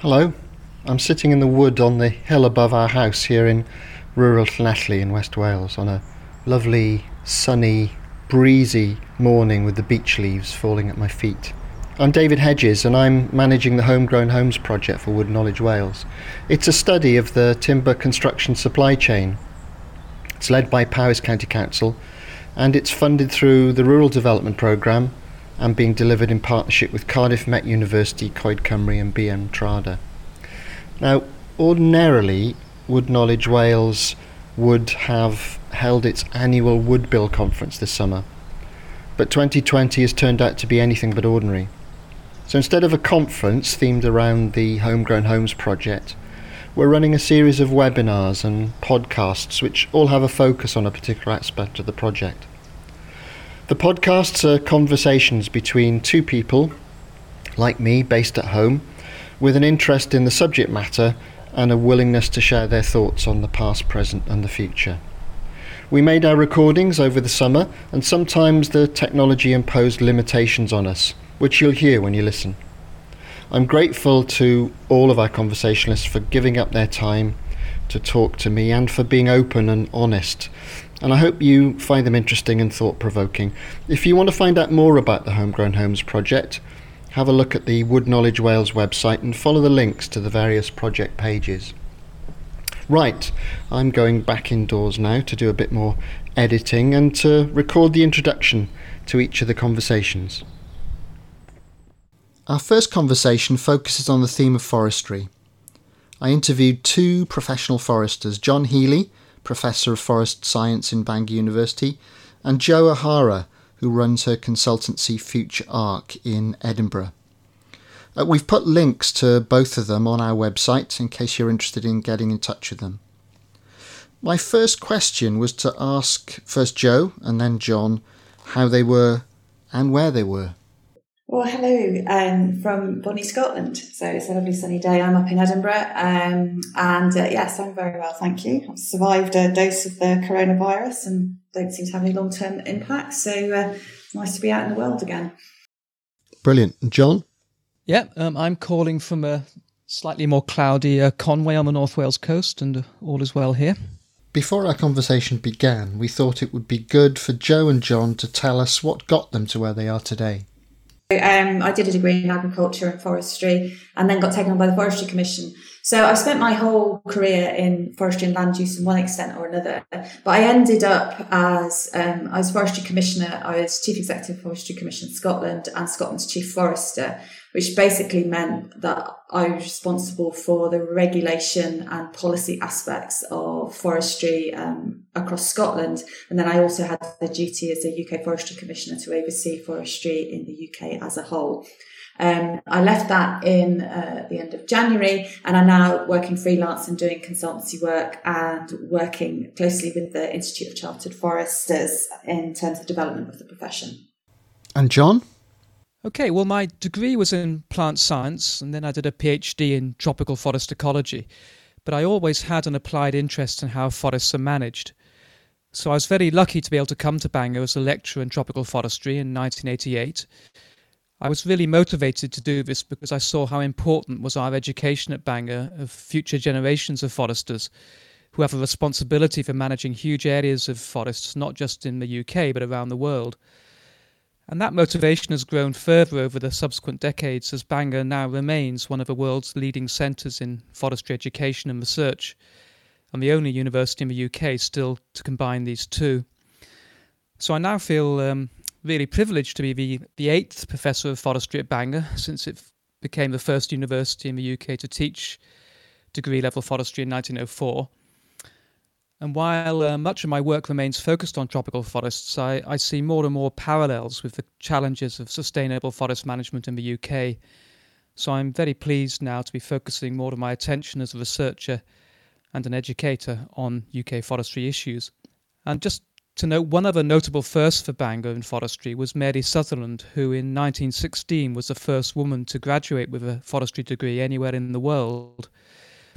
Hello. I'm sitting in the wood on the hill above our house here in rural Llanelli in West Wales on a lovely, sunny, breezy morning with the beech leaves falling at my feet. I'm David Hedges and I'm managing the Homegrown Homes project for Wood Knowledge Wales. It's a study of the timber construction supply chain. It's led by Powys County Council and it's funded through the Rural Development Programme and being delivered in partnership with Cardiff Met University, Coed Cymru and BM Trada. Now, ordinarily, Wood Knowledge Wales would have held its annual Woodbuild conference this summer, but 2020 has turned out to be anything but ordinary. So instead of a conference themed around the Homegrown Homes project, we're running a series of webinars and podcasts which all have a focus on a particular aspect of the project. The podcasts are conversations between two people, like me, based at home, with an interest in the subject matter and a willingness to share their thoughts on the past, present, and the future. We made our recordings over the summer, and sometimes the technology imposed limitations on us, which you'll hear when you listen. I'm grateful to all of our conversationalists for giving up their time to talk to me and for being open and honest and I hope you find them interesting and thought provoking. If you want to find out more about the Homegrown Homes project, have a look at the Wood Knowledge Wales website and follow the links to the various project pages. Right, I'm going back indoors now to do a bit more editing and to record the introduction to each of the conversations. Our first conversation focuses on the theme of forestry. I interviewed two professional foresters, John Healey, Professor of Forest Science in Bangor University, and Jo O'Hara, who runs her consultancy Future Arc in Edinburgh. Uh, we've put links to both of them on our website in case you're interested in getting in touch with them. My first question was to ask first Jo and then John how they were and where they were. Well, hello um, from Bonnie, Scotland. So it's a lovely sunny day. I'm up in Edinburgh. Um, and uh, yes, I'm very well, thank you. I've survived a dose of the coronavirus and don't seem to have any long term impacts. So uh, it's nice to be out in the world again. Brilliant. John? Yeah, um, I'm calling from a slightly more cloudy uh, Conway on the North Wales coast, and uh, all is well here. Before our conversation began, we thought it would be good for Jo and John to tell us what got them to where they are today. Um, I did a degree in agriculture and forestry and then got taken on by the Forestry Commission. So I've spent my whole career in forestry and land use in one extent or another. But I ended up as, um, I was Forestry Commissioner. I was Chief Executive of Forestry Commission Scotland and Scotland's Chief Forester which basically meant that I was responsible for the regulation and policy aspects of forestry um, across Scotland. And then I also had the duty as a UK Forestry Commissioner to oversee forestry in the UK as a whole. Um, I left that in uh, the end of January and I'm now working freelance and doing consultancy work and working closely with the Institute of Chartered Foresters in terms of development of the profession. And John? Okay, well, my degree was in plant science, and then I did a PhD in tropical forest ecology. But I always had an applied interest in how forests are managed. So I was very lucky to be able to come to Bangor as a lecturer in tropical forestry in 1988. I was really motivated to do this because I saw how important was our education at Bangor of future generations of foresters who have a responsibility for managing huge areas of forests, not just in the UK but around the world. And that motivation has grown further over the subsequent decades as Bangor now remains one of the world's leading centres in forestry education and research, and the only university in the UK still to combine these two. So I now feel um, really privileged to be the, the eighth professor of forestry at Bangor since it became the first university in the UK to teach degree level forestry in 1904. And while uh, much of my work remains focused on tropical forests, I, I see more and more parallels with the challenges of sustainable forest management in the UK. So I'm very pleased now to be focusing more of my attention as a researcher and an educator on UK forestry issues. And just to note, one other notable first for Bangor in forestry was Mary Sutherland, who in 1916 was the first woman to graduate with a forestry degree anywhere in the world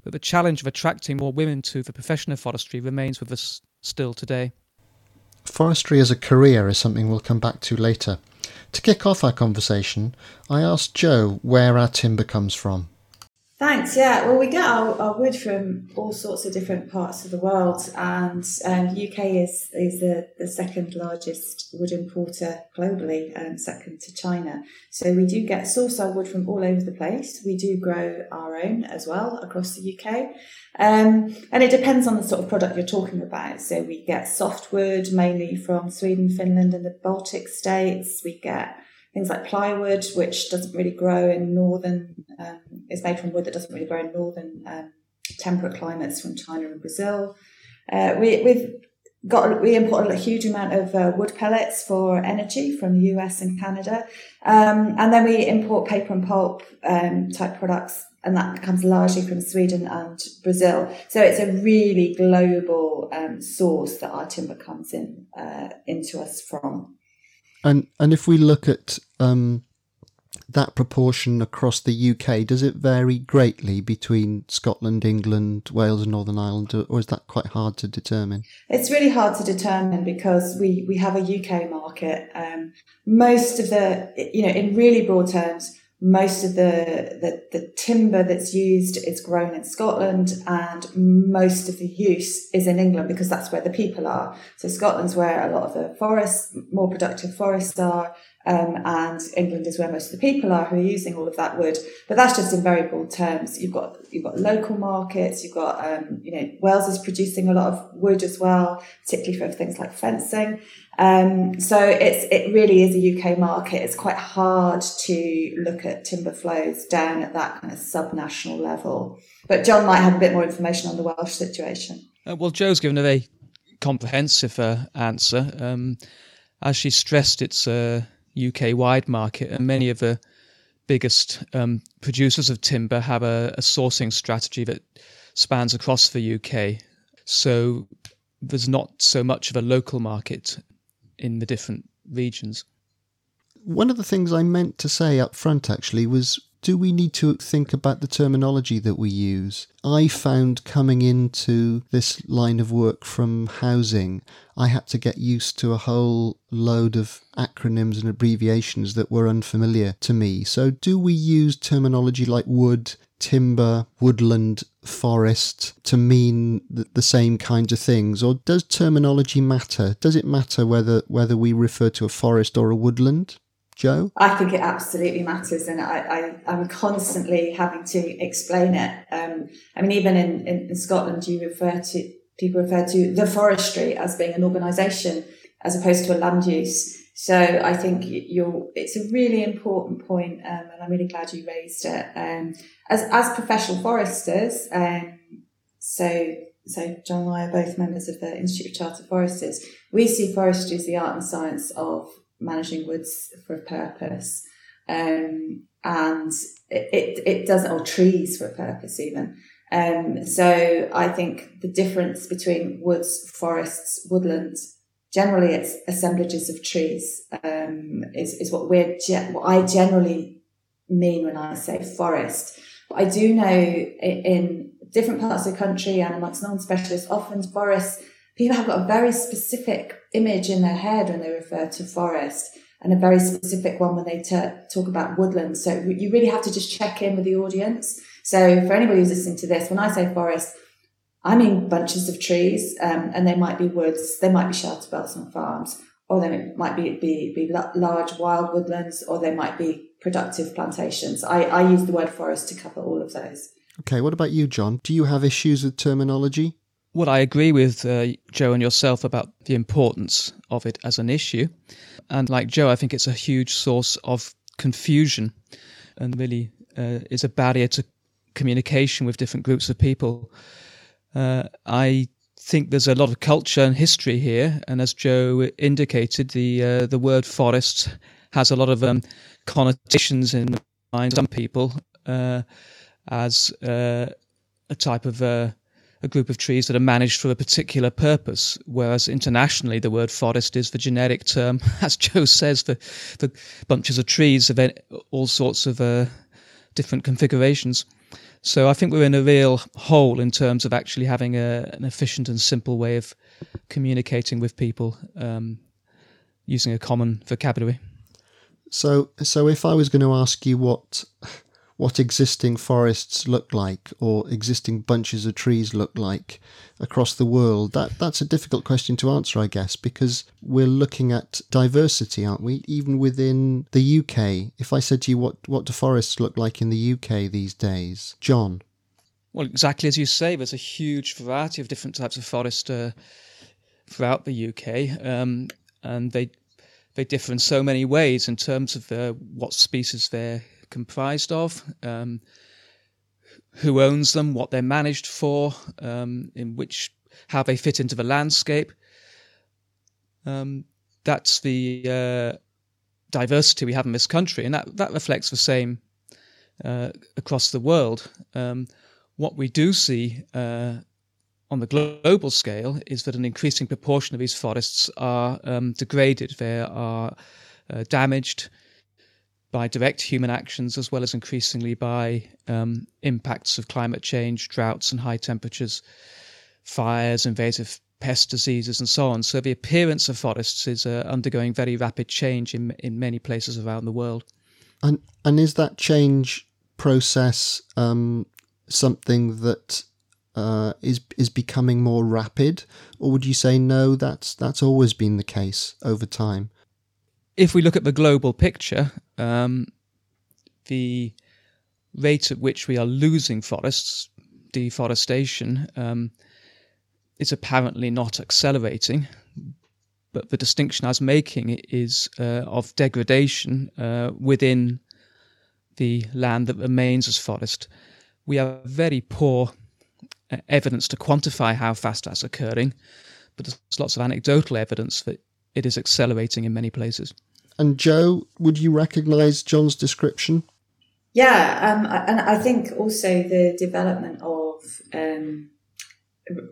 but the challenge of attracting more women to the profession of forestry remains with us still today. Forestry as a career is something we'll come back to later. To kick off our conversation, I asked Jo where our timber comes from. Thanks. Yeah, well, we get our, our wood from all sorts of different parts of the world, and um, UK is is the, the second largest wood importer globally, um, second to China. So we do get source our wood from all over the place. We do grow our own as well across the UK, um, and it depends on the sort of product you're talking about. So we get softwood mainly from Sweden, Finland, and the Baltic states. We get things like plywood, which doesn't really grow in northern, um, is made from wood that doesn't really grow in northern um, temperate climates from China and Brazil. Uh, we, have got we import a huge amount of uh, wood pellets for energy from the US and Canada, um, and then we import paper and pulp um, type products, and that comes largely from Sweden and Brazil. So it's a really global um, source that our timber comes in uh, into us from. And and if we look at um, that proportion across the UK, does it vary greatly between Scotland, England, Wales, and Northern Ireland, or is that quite hard to determine? It's really hard to determine because we, we have a UK market. Um, most of the, you know, in really broad terms, most of the, the, the timber that's used is grown in Scotland and most of the use is in England because that's where the people are. So Scotland's where a lot of the forests, more productive forests are. Um, and England is where most of the people are who are using all of that wood. But that's just in very broad terms. You've got you've got local markets. You've got um, you know Wales is producing a lot of wood as well, particularly for things like fencing. Um, so it's it really is a UK market. It's quite hard to look at timber flows down at that kind of subnational level. But John might have a bit more information on the Welsh situation. Uh, well, Jo's given a very comprehensive uh, answer. Um, as she stressed, it's a UK-wide market, and many of the biggest um, producers of timber have a, a sourcing strategy that spans across the UK. So there's not so much of a local market in the different regions. One of the things I meant to say up front actually was do we need to think about the terminology that we use? I found coming into this line of work from housing, I had to get used to a whole load of acronyms and abbreviations that were unfamiliar to me. So, do we use terminology like wood, timber, woodland, forest to mean the, same kinds of things, or does terminology matter? Does it matter whether whether we refer to a forest or a woodland? Jo? I think it absolutely matters, and I, I, am constantly having to explain it. Um, I mean, even in, in, in, Scotland, you refer to people refer to the forestry as being an organisation as opposed to a land use. So I think you're, it's a really important point, um, and I'm really glad you raised it. Um, as as professional foresters, um, so so John and I are both members of the Institute of Chartered Foresters. We see forestry as the art and science of managing woods for a purpose. Um, and it, it, it doesn't, or trees for a purpose even. Um, so I think the difference between woods, forests, woodlands, generally it's assemblages of trees, um, is, is what we're, what I generally mean when I say forest. But I do know in different parts of the country and amongst non-specialists, often forests people have got a very specific image in their head when they refer to forest and a very specific one when they talk about woodland. So you really have to just check in with the audience. So for anybody who's listening to this, when I say forest, I mean bunches of trees, um, and they might be woods, they might be shelter belts on farms, or they might be, be, be large wild woodlands, or they might be productive plantations. I, I use the word forest to cover all of those. Okay, what about you, John? Do you have issues with terminology? Well, I agree with uh, Jo and yourself about the importance of it as an issue. And like Jo, I think it's a huge source of confusion and really uh, is a barrier to communication with different groups of people. Uh, I think there's a lot of culture and history here, and as Jo indicated, the uh, the word forest has a lot of um, connotations in mind of some people uh, as uh, a type of a group of trees that are managed for a particular purpose, whereas internationally the word forest is the generic term, as Jo says, for, for bunches of trees of all sorts of uh, different configurations. So I think we're in a real hole in terms of actually having a, an efficient and simple way of communicating with people um, using a common vocabulary. So, so if I was going to ask you what what existing forests look like or existing bunches of trees look like across the world? That that's a difficult question to answer, I guess, because we're looking at diversity, aren't we? Even within the UK. If I said to you what what do forests look like in the UK these days, John? Well, exactly as you say, there's a huge variety of different types of forest uh, throughout the UK, um, and they they differ in so many ways in terms of uh, what species they're comprised of, um, who owns them, what they're managed for, um, in which how they fit into the landscape. Um, that's the uh, diversity we have in this country, and that that reflects the same uh, across the world. Um, what we do see uh, on the global scale is that an increasing proportion of these forests are um, degraded, they are uh, damaged by direct human actions as well as increasingly by um, impacts of climate change, droughts and high temperatures, fires, invasive pest diseases, and so on. So the appearance of forests is uh, undergoing very rapid change in in many places around the world. And and is that change process um, something that uh, is is becoming more rapid, or would you say no? That's that's always been the case over time. If we look at the global picture, um, the rate at which we are losing forests, deforestation, um, is apparently not accelerating. But the distinction I was making is uh, of degradation uh, within the land that remains as forest. We have very poor uh, evidence to quantify how fast that's occurring, but there's lots of anecdotal evidence that it is accelerating in many places. And Jo, would you recognise John's description? Yeah, um, and I think also the development of um,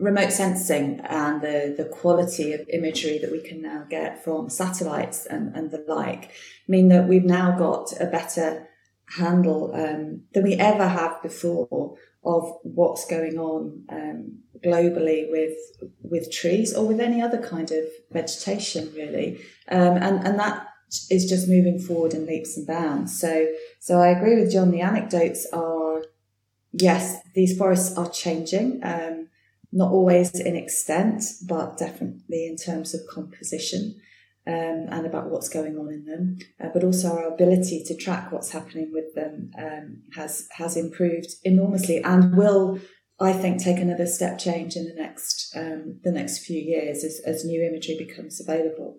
remote sensing and the, the quality of imagery that we can now get from satellites and, and the like mean that we've now got a better handle um, than we ever have before of what's going on um, globally with with trees or with any other kind of vegetation, really, um, and and that is just moving forward in leaps and bounds. So so I agree with John. The anecdotes are yes, these forests are changing. Um, not always in extent, but definitely in terms of composition um, and about what's going on in them, uh, but also our ability to track what's happening with them um, has has improved enormously and will, I think, take another step change in the next um, the next few years as, as new imagery becomes available.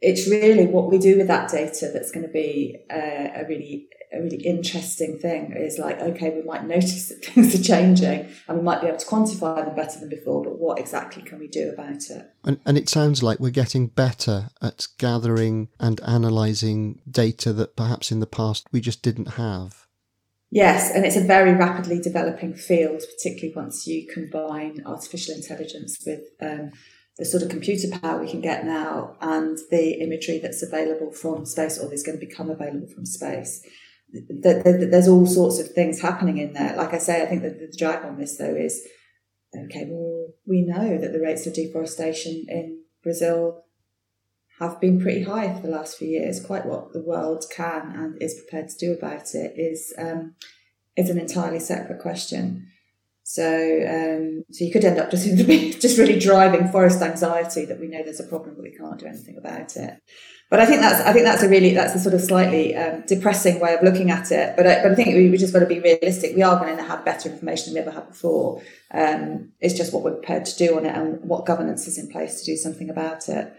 It's really what we do with that data that's going to be uh, a really a really interesting thing is like, okay, we might notice that things are changing and we might be able to quantify them better than before, but what exactly can we do about it? And, and it sounds like we're getting better at gathering and analysing data that perhaps in the past we just didn't have. Yes, and it's a very rapidly developing field, particularly once you combine artificial intelligence with um, the sort of computer power we can get now and the imagery that's available from space or is going to become available from space there's all sorts of things happening in there. Like I say, I think that the drive on this though is okay. Well, we know that the rates of deforestation in Brazil have been pretty high for the last few years. Quite what the world can and is prepared to do about it is um, is an entirely separate question. So, um, so you could end up just just really driving forest anxiety that we know there's a problem, but we can't do anything about it. But I think that's I think that's a really that's a sort of slightly um, depressing way of looking at it. But I, but I think we, we just got to be realistic. We are going to have better information than we ever had before. Um, it's just what we're prepared to do on it and what governance is in place to do something about it.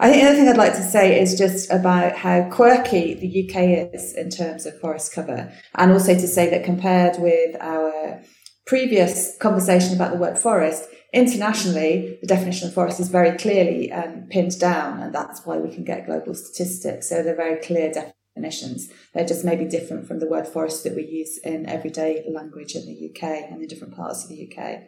I think the other thing I'd like to say is just about how quirky the UK is in terms of forest cover, and also to say that compared with our previous conversation about the word forest, internationally, the definition of forest is very clearly um, pinned down, and that's why we can get global statistics. So they're very clear definitions. They're just maybe different from the word forest that we use in everyday language in the UK and in different parts of the UK.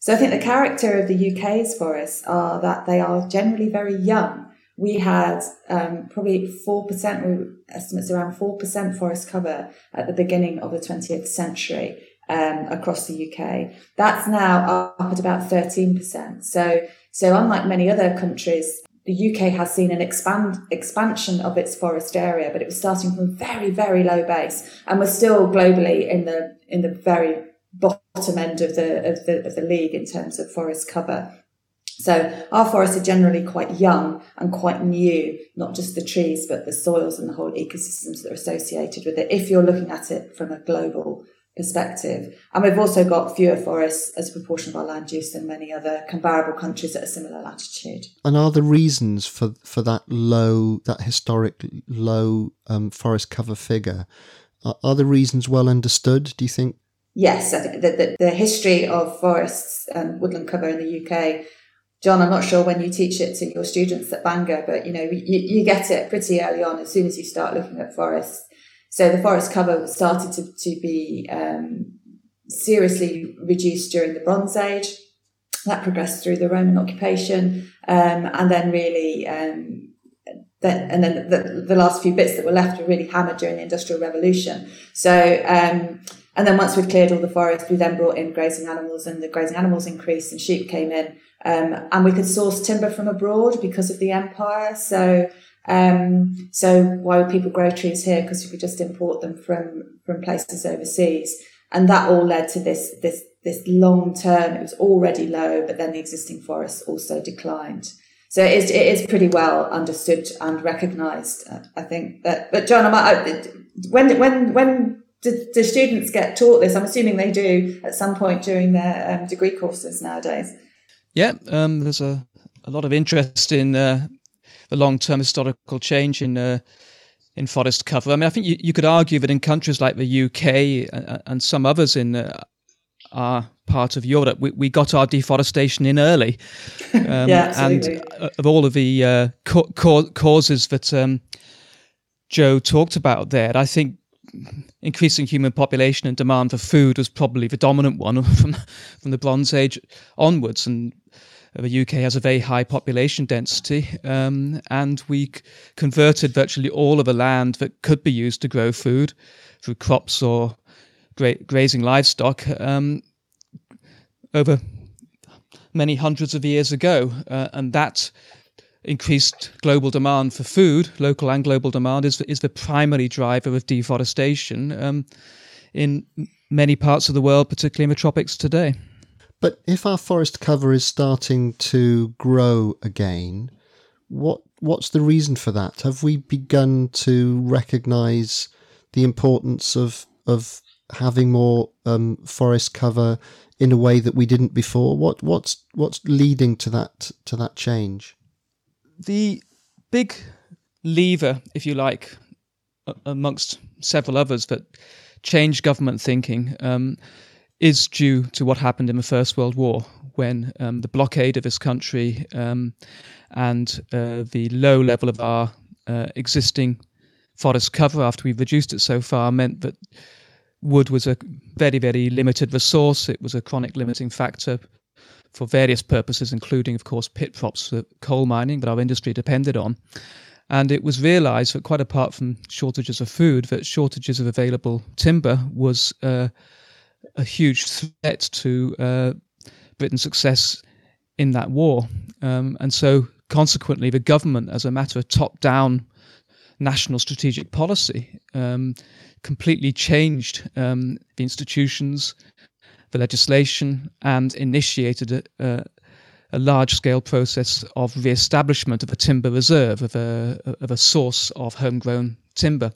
So I think the character of the UK's forests are that they are generally very young. We had um, probably 4%, estimates around 4% forest cover at the beginning of the 20th century um, across the UK. That's now up at about 13%. So, so unlike many other countries, the UK has seen an expand expansion of its forest area, but it was starting from very, very low base, and we're still globally in the in the very bottom end of the of the of the league in terms of forest cover. So our forests are generally quite young and quite new, not just the trees, but the soils and the whole ecosystems that are associated with it. If you're looking at it from a global perspective. And we've also got fewer forests as a proportion of our land use than many other comparable countries at a similar latitude. And are the reasons for, for that low, that historic low um, forest cover figure, are, are, the reasons well understood, do you think? Yes, I think the, the, the history of forests and woodland cover in the UK John, I'm not sure when you teach it to your students at Bangor, but you know, you, you get it pretty early on as soon as you start looking at forests so the forest cover started to, to be um, seriously reduced during the Bronze Age. That progressed through the Roman occupation, um, and then really, um, then, and then the, the, last few bits that were left were really hammered during the Industrial Revolution. So, um, and then once we'd cleared all the forest, we then brought in grazing animals, and the grazing animals increased, and sheep came in, um, and we could source timber from abroad because of the empire. So um, so why would people grow trees here? Because you could just import them from from places overseas, and that all led to this this this long term. It was already low, but then the existing forests also declined. So it is, it is pretty well understood and recognised, I think. But, but John, I, when when when do, do, students get taught this? I'm assuming they do at some point during their um, degree courses nowadays. Yeah, um, there's a, a lot of interest in uh, the long term historical change in uh, in forest cover. I mean, I think you, you could argue that in countries like the UK and, and some others in uh, our part of Europe, we, we got our deforestation in early. Um, yeah, absolutely. And uh, of all of the uh, co- co- causes that um, Jo talked about there, I think increasing human population and demand for food was probably the dominant one from from the Bronze Age onwards, and the UK has a very high population density, um, and we converted virtually all of the land that could be used to grow food through crops or gra- grazing livestock um, over many hundreds of years ago, uh, and that increased global demand for food, local and global demand, is is the primary driver of deforestation um, in many parts of the world, particularly in the tropics today. But if our forest cover is starting to grow again, what what's the reason for that? Have we begun to recognise the importance of of having more um, forest cover in a way that we didn't before? What what's what's leading to that to that change? The big lever, if you like, amongst several others that changed government thinking. Um, is due to what happened in the First World War when um, the blockade of this country um, and uh, the low level of our uh, existing forest cover after we've reduced it so far meant that wood was a very, very limited resource. It was a chronic limiting factor for various purposes, including, of course, pit props for coal mining that our industry depended on. And it was realized that quite apart from shortages of food, that shortages of available timber was uh, a huge threat to uh, Britain's success in that war. Um, and so, consequently, the government, as a matter of top down national strategic policy, um, completely changed um, the institutions, the legislation, and initiated a, a, large scale process of re establishment of a timber reserve, of a, of a source of homegrown timber.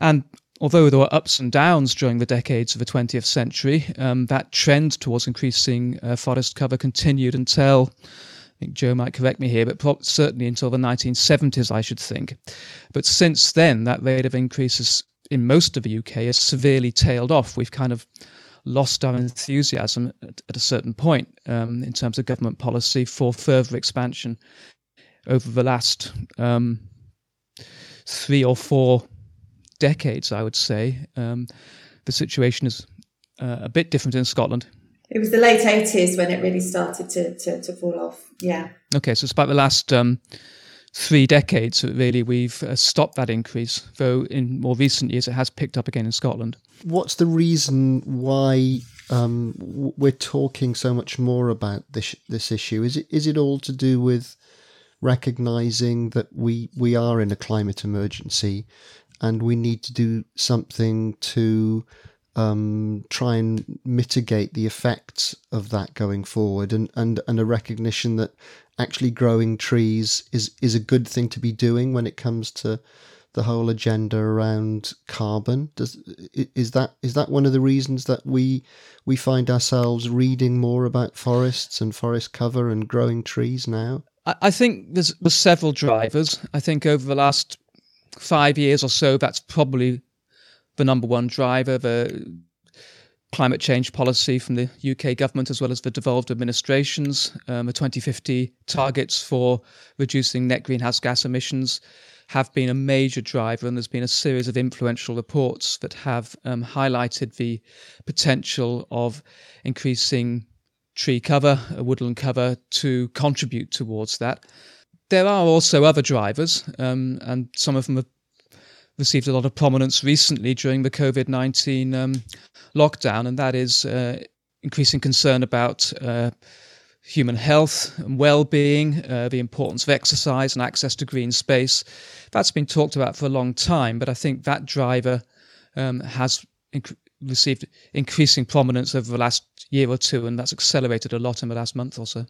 And although there were ups and downs during the decades of the 20th century, um, that trend towards increasing uh, forest cover continued until, I think Jo might correct me here, but pro- certainly until the 1970s, I should think. But since then, that rate of increases in most of the UK has severely tailed off. We've kind of lost our enthusiasm at, at a certain point um, in terms of government policy for further expansion over the last um, three or four decades, I would say. Um, the situation is uh, a bit different in Scotland. It was the late 80s when it really started to, to, to fall off. Yeah. Okay, so it's about the last um, three decades really we've uh, stopped that increase, though in more recent years it has picked up again in Scotland. What's the reason why um, we're talking so much more about this this issue? Is it is it all to do with recognizing that we we are in a climate emergency, and we need to do something to um, try and mitigate the effects of that going forward, and, and and a recognition that actually growing trees is is a good thing to be doing when it comes to the whole agenda around carbon. Does is that is that one of the reasons that we we find ourselves reading more about forests and forest cover and growing trees now? I think there's, there's several drivers. I think over the last five years or so, that's probably the number one driver. The climate change policy from the UK government as well as the devolved administrations, um, the 2050 targets for reducing net greenhouse gas emissions have been a major driver, and there's been a series of influential reports that have um, highlighted the potential of increasing tree cover, woodland cover, to contribute towards that. There are also other drivers, um, and some of them have received a lot of prominence recently during the COVID 19 um, lockdown, and that is uh, increasing concern about uh, human health and well-being, uh, the importance of exercise and access to green space. That's been talked about for a long time, but I think that driver um, has inc- received increasing prominence over the last year or two, and that's accelerated a lot in the last month or so.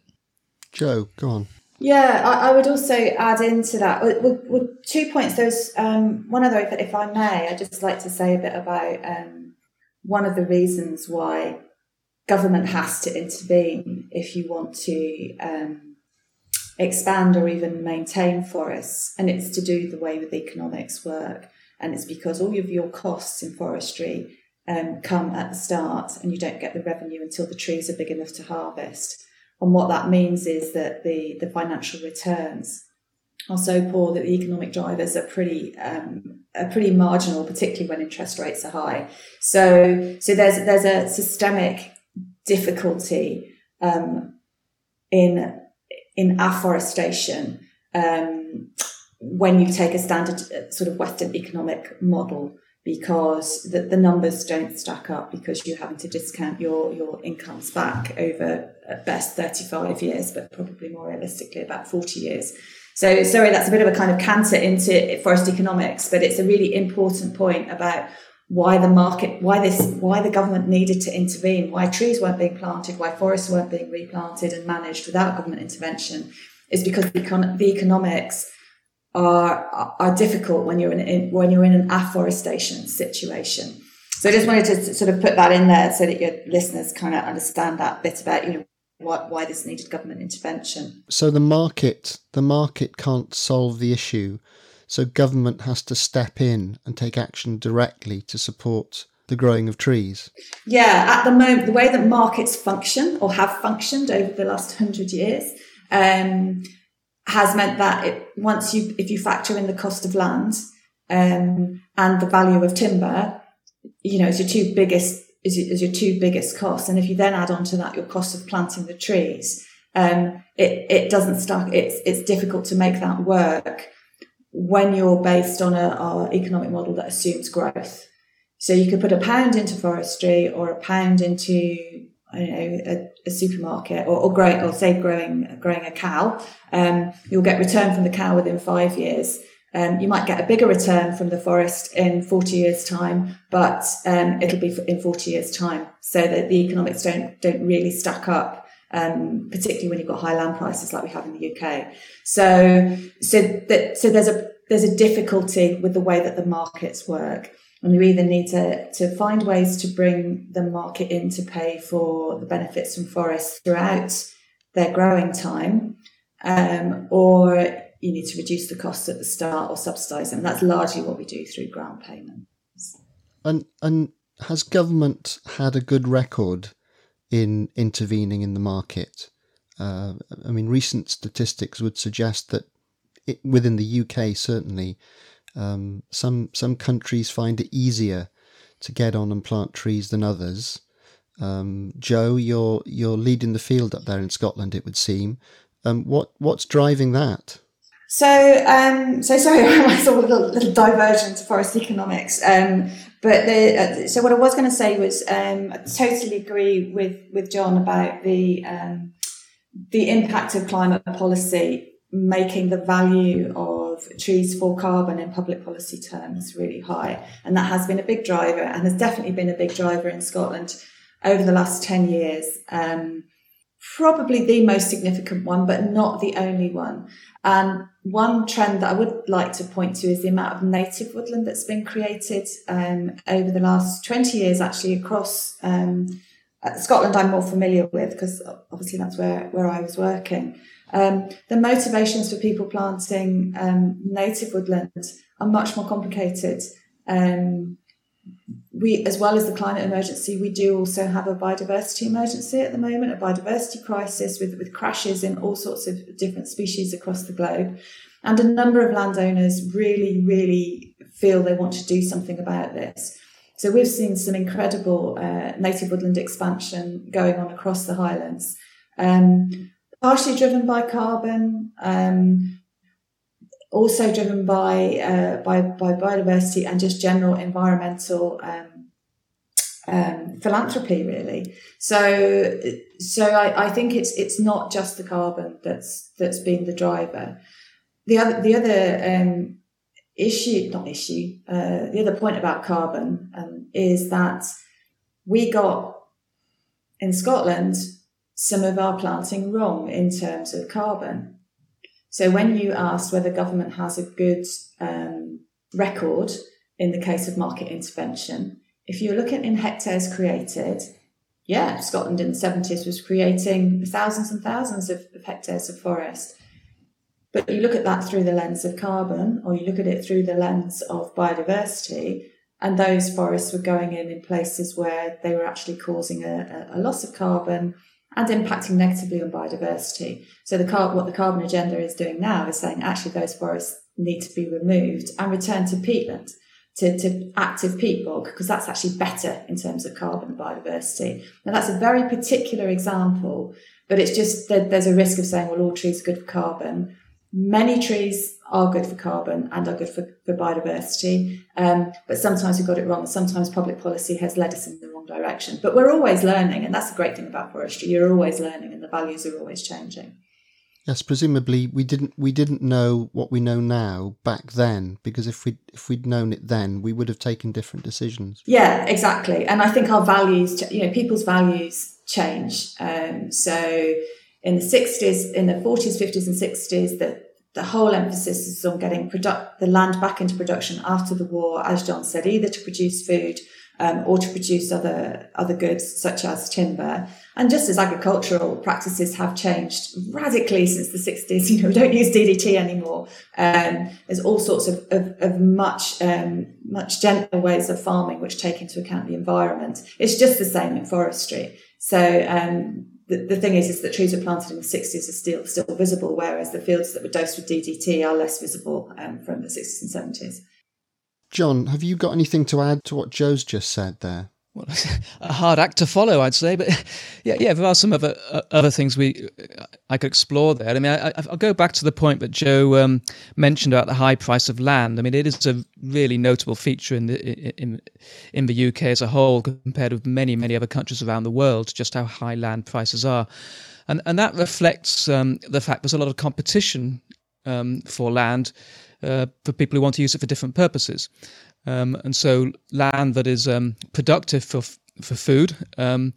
Jo, go on. Yeah, I, I would also add into that with, with, two points. There's um, one other, if, if, I may, I'd just like to say a bit about um, one of the reasons why government has to intervene if you want to um, expand or even maintain forests. And it's to do the way with economics work. And it's because all of your costs in forestry um, come at the start and you don't get the revenue until the trees are big enough to harvest. And what that means is that the, the financial returns are so poor that the economic drivers are pretty um, are pretty marginal, particularly when interest rates are high. So so there's there's a systemic difficulty um, in in afforestation um, when you take a standard uh, sort of Western economic model because the, the numbers don't stack up because you're having to discount your your incomes back over at best 35 years but probably more realistically about 40 years. So sorry that's a bit of a kind of canter into forest economics but it's a really important point about why the market, why this, why the government needed to intervene, why trees weren't being planted, why forests weren't being replanted and managed without government intervention, is because the, econ- the economics are are difficult when you're in, in, when you're in an afforestation situation. So I just wanted to sort of put that in there so that your listeners kind of understand that bit about you know what, why this needed government intervention. So the market the market can't solve the issue so government has to step in and take action directly to support the growing of trees. Yeah, at the moment, the way that markets function or have functioned over the last hundred years um, has meant that it, once you, if you factor in the cost of land um, and the value of timber, you know, it's your two biggest is is your two biggest costs. And if you then add on to that your cost of planting the trees, um, it it doesn't start. It's it's difficult to make that work when you're based on a economic model that assumes growth. So you could put a pound into forestry or a pound into I don't know a, supermarket or, or growing or say growing growing a cow. Um, you'll get return from the cow within five years. Um, you might get a bigger return from the forest in 40 years time, but um, it'll be in 40 years time. So that the economics don't don't really stack up um, particularly when you've got high land prices like we have in the UK. So, so that, so there's a, there's a difficulty with the way that the markets work. And you either need to, to find ways to bring the market in to pay for the benefits from forests throughout their growing time, um, or you need to reduce the costs at the start or subsidise them. That's largely what we do through grant payments. And and has government had a good record in intervening in the market. Uh, I mean, recent statistics would suggest that it, within the UK, certainly, um, some some countries find it easier to get on and plant trees than others. Um, Jo, you're you're leading the field up there in Scotland. It would seem. Um, what what's driving that? So, um, so sorry, I saw a little, little diversion to forest economics. Um, but the, uh, so what I was going to say was, um, I totally agree with, with John about the, um, the impact of climate policy making the value of trees for carbon in public policy terms really high. And that has been a big driver and has definitely been a big driver in Scotland over the last 10 years. Um, probably the most significant one, but not the only one. And one trend that I would like to point to is the amount of native woodland that's been created um, over the last 20 years, actually, across um, uh, Scotland. I'm more familiar with because obviously that's where, where I was working. Um, the motivations for people planting um, native woodland are much more complicated. Um, we, as well as the climate emergency, we do also have a biodiversity emergency at the moment, a biodiversity crisis with, with crashes in all sorts of different species across the globe. And a number of landowners really, really feel they want to do something about this. So we've seen some incredible uh, native woodland expansion going on across the Highlands, um, partially driven by carbon, um, also driven by, uh, by, by biodiversity and just general environmental um, um, philanthropy, really. So, so I, I, think it's it's not just the carbon that's that's been the driver. The other the other um, issue, not issue, uh, the other point about carbon um, is that we got in Scotland some of our planting wrong in terms of carbon. So when you asked whether government has a good um, record in the case of market intervention, if you're looking in hectares created, yeah, Scotland in the 70s was creating thousands and thousands of, of hectares of forest. But you look at that through the lens of carbon, or you look at it through the lens of biodiversity, and those forests were going in in places where they were actually causing a, a loss of carbon and impacting negatively on biodiversity. So the car- what the carbon agenda is doing now is saying actually those forests need to be removed and returned to peatland, to, to active peat bog, because that's actually better in terms of carbon biodiversity. Now that's a very particular example, but it's just that there's a risk of saying, well, all trees are good for carbon. Many trees are good for carbon and are good for, for biodiversity. Um, but sometimes we've got it wrong. Sometimes public policy has led us in the wrong direction. But we're always learning, and that's the great thing about forestry. You're always learning, and the values are always changing. Yes, presumably we didn't we didn't know what we know now back then because if we if we'd known it then we would have taken different decisions. Yeah, exactly. And I think our values, you know, people's values change. Um, so in the 60s, in the 40s, 50s, and 60s, the, the whole emphasis is on getting the land back into production after the war, as John said, either to produce food um, or to produce other other goods such as timber. And just as agricultural practices have changed radically since the 60s, you know, we don't use DDT anymore. Um, there's all sorts of, of, of much um, much gentler ways of farming which take into account the environment. It's just the same in forestry. So um, the, the thing is, is that trees were planted in the 60s are still still visible, whereas the fields that were dosed with DDT are less visible um, from the 60s and 70s. John, have you got anything to add to what Jo's just said there? Well, a hard act to follow, I'd say, but yeah, yeah, there are some other uh, other things we I could explore there. I mean, I, will go back to the point that Jo um, mentioned about the high price of land. I mean, it is a really notable feature in the in in the UK as a whole compared with many many other countries around the world. Just how high land prices are, and and that reflects um, the fact there's a lot of competition um, for land uh, for people who want to use it for different purposes. Um, and so land that is um, productive for for food um,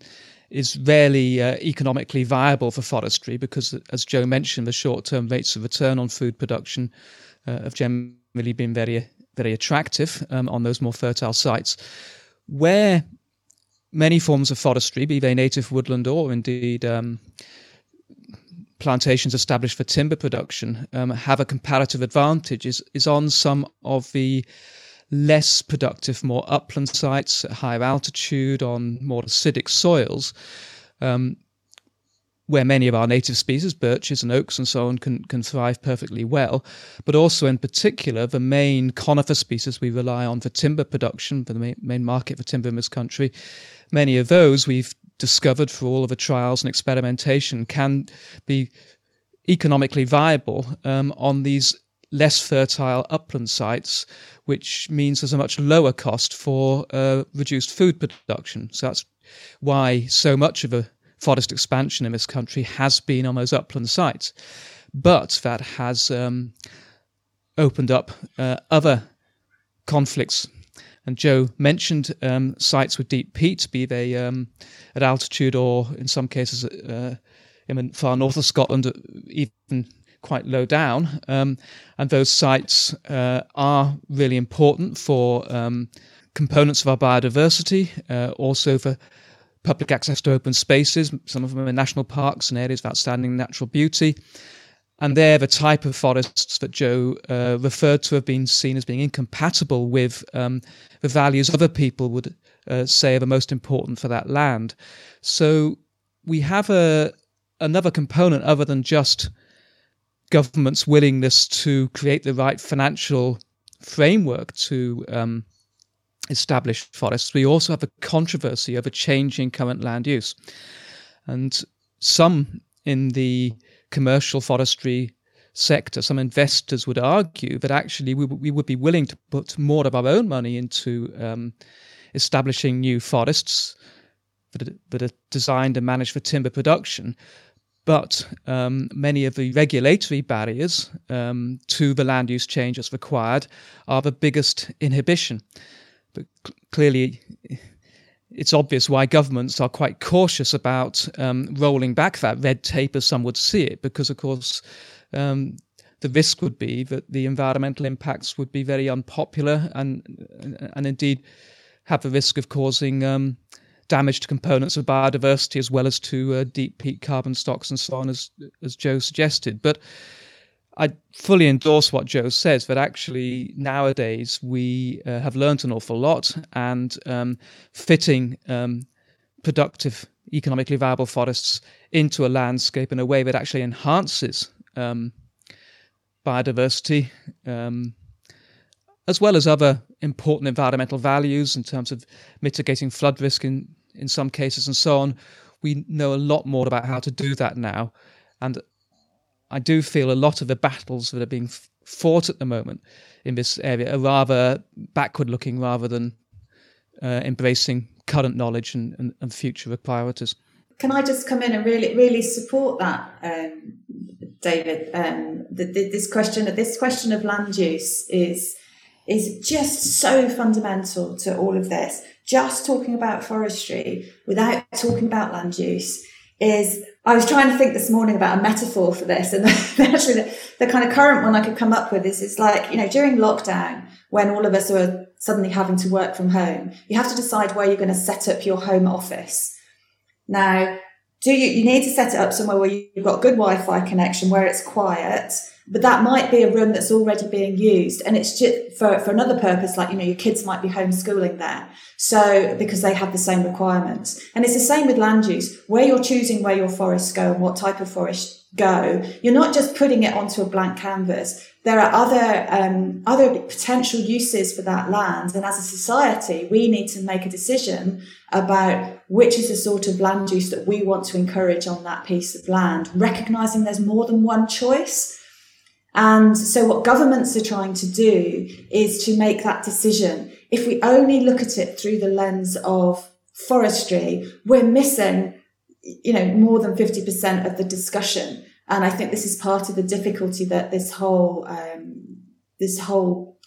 is rarely uh, economically viable for forestry because, as Jo mentioned, the short-term rates of return on food production uh, have generally been very very attractive um, on those more fertile sites, where many forms of forestry, be they native woodland or indeed um, plantations established for timber production, um, have a comparative advantage is, is on some of the less productive, more upland sites at higher altitude on more acidic soils, um, where many of our native species, birches and oaks and so on, can, can thrive perfectly well. But also, in particular, the main conifer species we rely on for timber production, for the main, market for timber in this country, many of those we've discovered through all of the trials and experimentation can be economically viable um, on these less fertile upland sites, which means there's a much lower cost for uh, reduced food production. So that's why so much of a forest expansion in this country has been on those upland sites. But that has um, opened up uh, other conflicts. And Jo mentioned um, sites with deep peat, be they um, at altitude or in some cases uh, in far north of Scotland, even quite low down. Um, and those sites uh, are really important for um, components of our biodiversity, uh, also for public access to open spaces. Some of them are national parks and areas of outstanding natural beauty. And they're the type of forests that Jo uh, referred to have been seen as being incompatible with um, the values other people would uh, say are the most important for that land. So we have a another component other than just government's willingness to create the right financial framework to um, establish forests, we also have a controversy over changing current land use. And some in the commercial forestry sector, some investors would argue that actually we, we would be willing to put more of our own money into um, establishing new forests that are, that are designed and managed for timber production, but um, many of the regulatory barriers um, to the land use change changes required are the biggest inhibition. But cl- clearly, it's obvious why governments are quite cautious about um, rolling back that red tape, as some would see it, because, of course, um, the risk would be that the environmental impacts would be very unpopular and, and indeed have the risk of causing um, damage to components of biodiversity as well as to uh, deep peat carbon stocks and so on, as as Jo suggested. But I fully endorse what Jo says that actually nowadays we uh, have learned an awful lot, and um, fitting um, productive, economically viable forests into a landscape in a way that actually enhances um, biodiversity um, as well as other important environmental values in terms of mitigating flood risk in, in some cases and so on. We know a lot more about how to do that now. And I do feel a lot of the battles that are being fought at the moment in this area are rather backward looking rather than uh, embracing current knowledge and, and, and, future priorities. Can I just come in and really, really support that, um, David? Um, the, the, this question, this question of land use is is just so fundamental to all of this. Just talking about forestry without talking about land use is, I was trying to think this morning about a metaphor for this. And actually the, the kind of current one I could come up with is it's like, you know, during lockdown, when all of us are suddenly having to work from home, you have to decide where you're going to set up your home office. Now, do you, you need to set it up somewhere where you've got good Wi-Fi connection, where it's quiet, but that might be a room that's already being used and it's just for, for another purpose like you know your kids might be homeschooling there. So because they have the same requirements. And it's the same with land use. Where you're choosing where your forests go and what type of forest go you're not just putting it onto a blank canvas. There are other um, other potential uses for that land. And as a society we need to make a decision about which is the sort of land use that we want to encourage on that piece of land recognizing there's more than one choice and so what governments are trying to do is to make that decision. If we only look at it through the lens of forestry, we're missing, you know, more than 50% of the discussion. And I think this is part of the difficulty that this whole, um, this whole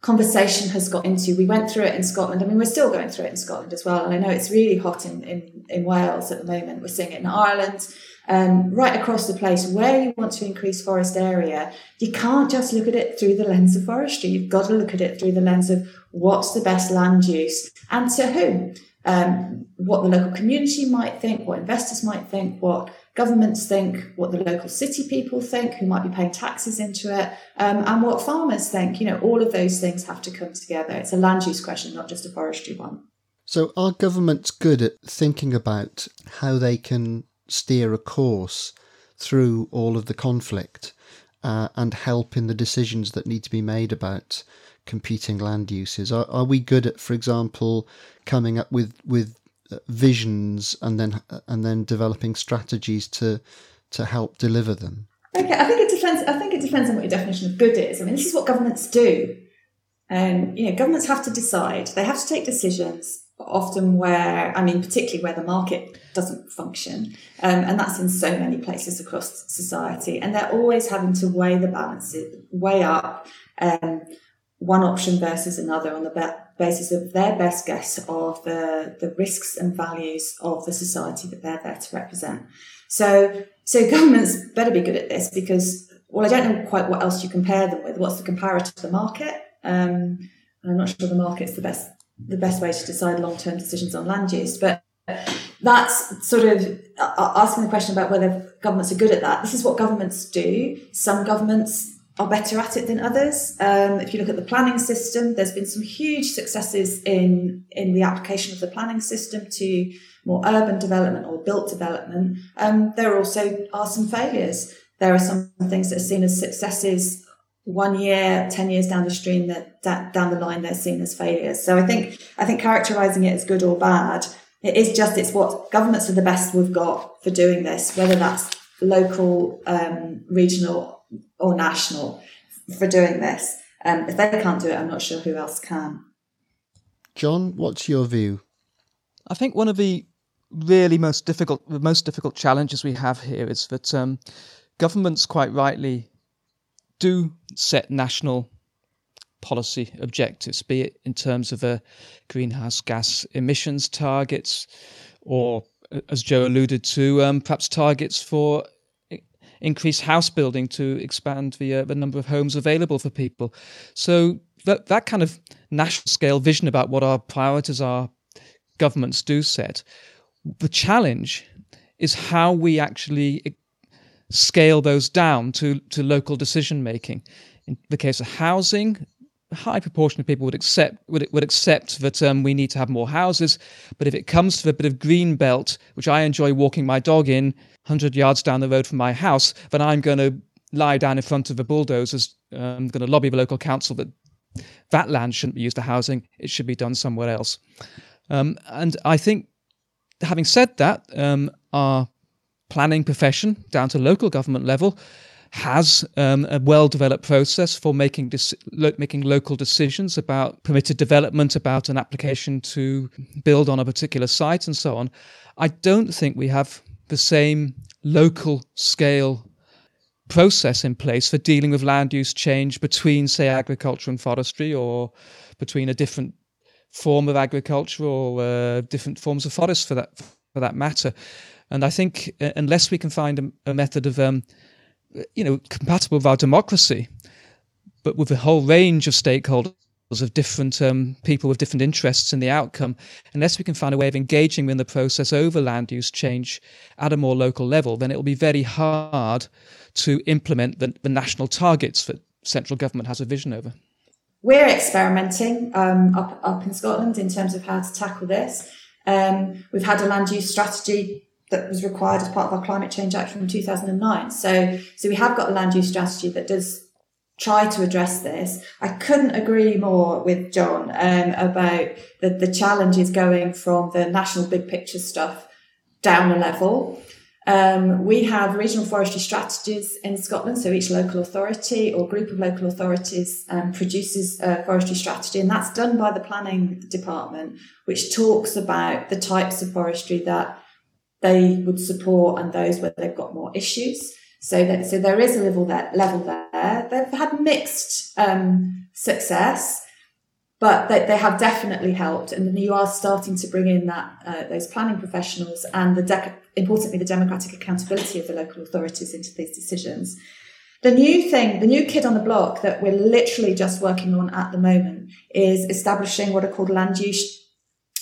conversation has got into. We went through it in Scotland. I mean, we're still going through it in Scotland as well. And I know it's really hot in, in, in Wales at the moment. We're seeing it in Ireland um, right across the place where you want to increase forest area, you can't just look at it through the lens of forestry. You've got to look at it through the lens of what's the best land use and to whom. Um, what the local community might think, what investors might think, what governments think, what the local city people think, who might be paying taxes into it, um, and what farmers think. You know, all of those things have to come together. It's a land use question, not just a forestry one. So, are governments good at thinking about how they can steer a course through all of the conflict uh, and help in the decisions that need to be made about competing land uses? Are, are we good at, for example, coming up with with uh, visions and then uh, and then developing strategies to to help deliver them? Okay, I think it depends. I think it depends on what your definition of good is. I mean, this is what governments do. Um, you know, governments have to decide. They have to take decisions often where, I mean, particularly where the market doesn't function. Um, and that's in so many places across society. And they're always having to weigh the balances, weigh up um, one option versus another on the be- basis of their best guess of the, the risks and values of the society that they're there to represent. So, so governments better be good at this because, well, I don't know quite what else you compare them with. What's the comparator to the market? Um, I'm not sure the market's the best the best way to decide long term decisions on land use, but that's sort of asking the question about whether governments are good at that. This is what governments do. Some governments are better at it than others. Um, if you look at the planning system, there's been some huge successes in in the application of the planning system to more urban development or built development. Um, there also are some failures. There are some things that are seen as successes one year, 10 years down the stream that, that down the line they're seen as failures. So I think, I think characterizing it as good or bad, it is just, it's what governments are the best we've got for doing this, whether that's local, um, regional or national for doing this. Um, if they can't do it, I'm not sure who else can. John, what's your view? I think one of the really most difficult, the most difficult challenges we have here is that um, governments quite rightly do set national policy objectives, be it in terms of a greenhouse gas emissions targets or, as Jo alluded to, um, perhaps targets for increased house building to expand the, uh, the number of homes available for people. So that, that kind of national scale vision about what our priorities are, governments do set. The challenge is how we actually scale those down to, to local decision making. In the case of housing, high proportion of people would accept would, would accept that um, we need to have more houses. But if it comes to a bit of green belt, which I enjoy walking my dog in, 100 yards down the road from my house, then I'm going to lie down in front of the bulldozers. I'm um, going to lobby the local council that that land shouldn't be used for housing. It should be done somewhere else. Um, and I think, having said that, um, our planning profession down to local government level has um, a well-developed process for making dis- lo- making local decisions about permitted development, about an application to build on a particular site, and so on. I don't think we have the same local scale process in place for dealing with land use change between, say, agriculture and forestry, or between a different form of agriculture or uh, different forms of forest, for that for that matter. And I think uh, unless we can find a, a method of, um, you know, compatible with our democracy, but with a whole range of stakeholders of different um, people with different interests in the outcome, unless we can find a way of engaging in the process over land use change at a more local level, then it will be very hard to implement the, the national targets that central government has a vision over. We're experimenting um, up, up in Scotland in terms of how to tackle this. Um, we've had a land use strategy that was required as part of our climate change act from 2009. So, so we have got a land use strategy that does try to address this. I couldn't agree more with John um, about the, the challenges going from the national big picture stuff down a level. Um, we have regional forestry strategies in Scotland, so each local authority or group of local authorities um, produces a forestry strategy, and that's done by the planning department, which talks about the types of forestry that they would support and those where they've got more issues. So that so there is a level there level there. They've had mixed um, success, but they, they have definitely helped. And you are starting to bring in that uh, those planning professionals and the importantly the democratic accountability of the local authorities into these decisions. The new thing, the new kid on the block that we're literally just working on at the moment is establishing what are called land use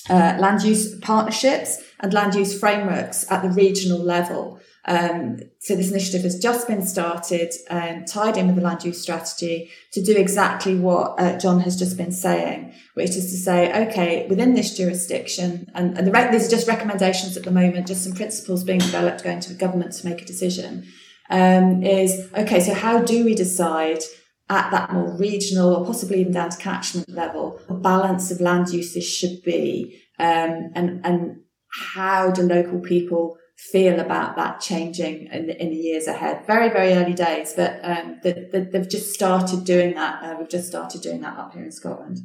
uh, land use partnerships and land use frameworks at the regional level. Um, so this initiative has just been started and um, tied in with the land use strategy to do exactly what uh, John has just been saying, which is to say, okay, within this jurisdiction, and, and the these are just recommendations at the moment, just some principles being developed going to the government to make a decision, um, is, okay, so how do we decide at that more regional or possibly even down to catchment level, a balance of land uses should be, um, and, and how do local people feel about that changing in, in the years ahead? Very, very early days, but um, the, the, they've just started doing that. Uh, we've just started doing that up here in Scotland.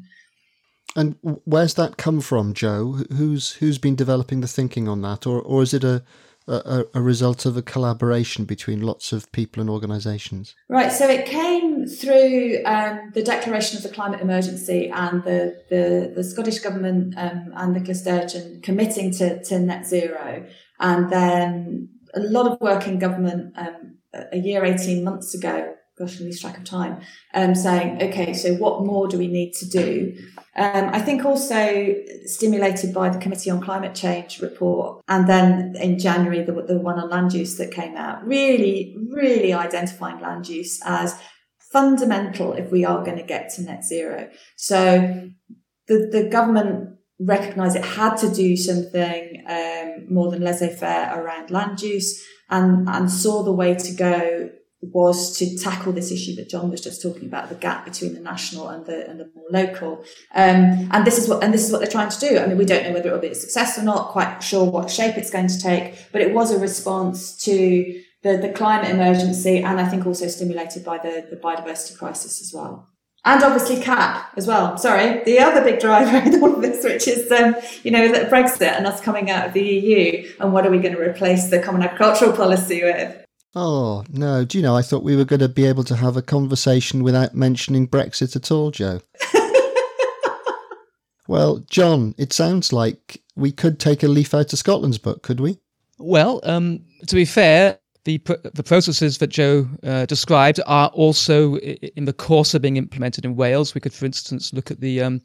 And where's that come from, Jo? Who's who's been developing the thinking on that, or or is it a a, a result of a collaboration between lots of people and organisations? Right. So it came through um, the declaration of the climate emergency and the the, the Scottish government um, and Nicola Sturgeon committing to, to net zero, and then a lot of work in government um, a year, eighteen months ago gosh, I lose track of time, um, saying, okay, so what more do we need to do? Um, I think also stimulated by the Committee on Climate Change report, and then in January, the, the one on land use that came out, really, really identifying land use as fundamental if we are going to get to net zero. So the, the government recognised it had to do something um, more than laissez-faire around land use and, and saw the way to go was to tackle this issue that John was just talking about, the gap between the national and the and the more local. Um, and this is what and this is what they're trying to do. I mean, we don't know whether it will be a success or not, quite sure what shape it's going to take, but it was a response to the, the climate emergency and I think also stimulated by the, the biodiversity crisis as well. And obviously CAP as well. Sorry, the other big driver in all of this, which is, um, you know, that Brexit and us coming out of the EU and what are we going to replace the common agricultural policy with? Oh, no. Do you know, I thought we were going to be able to have a conversation without mentioning Brexit at all, Jo. well, John, it sounds like we could take a leaf out of Scotland's book, could we? Well, um, to be fair, the the processes that Jo uh, described are also in the course of being implemented in Wales. We could, for instance, look at the um,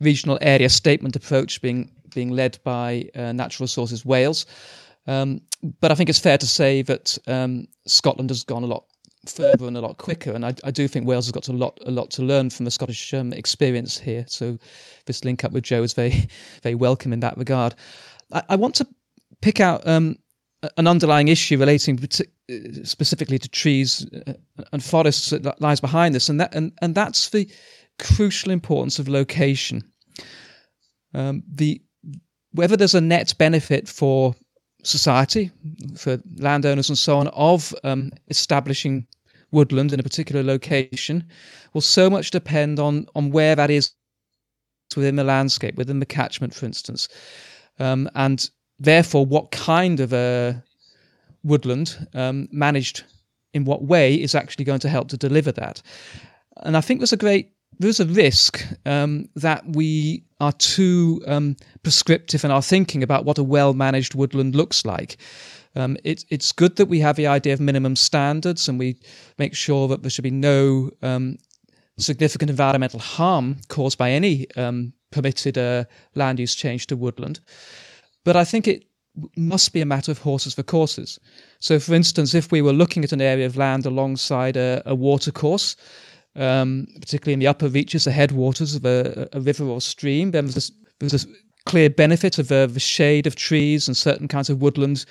regional area statement approach being being led by uh, Natural Resources Wales. Um, but I think it's fair to say that um, Scotland has gone a lot further and a lot quicker, and I, I, do think Wales has got a lot a lot to learn from the Scottish um, experience here. So this link up with Jo is very very welcome in that regard. I, I want to pick out um, an underlying issue relating specifically to trees uh, and forests that lies behind this, and that and, and that's the crucial importance of location. Um, the whether there's a net benefit for society, for landowners and so on, of um, establishing woodland in a particular location will so much depend on on where that is within the landscape, within the catchment, for instance, um, and therefore what kind of a woodland um, managed in what way is actually going to help to deliver that. And I think there's a great there's a risk um, that we are too um, prescriptive in our thinking about what a well managed woodland looks like. Um, it, it's good that we have the idea of minimum standards and we make sure that there should be no um, significant environmental harm caused by any um, permitted uh, land use change to woodland. But I think it must be a matter of horses for courses. So, for instance, if we were looking at an area of land alongside a, a watercourse, um, particularly in the upper reaches, the headwaters of a, a river or stream. Then there's a, there's a clear benefit of uh, the shade of trees and certain kinds of woodlands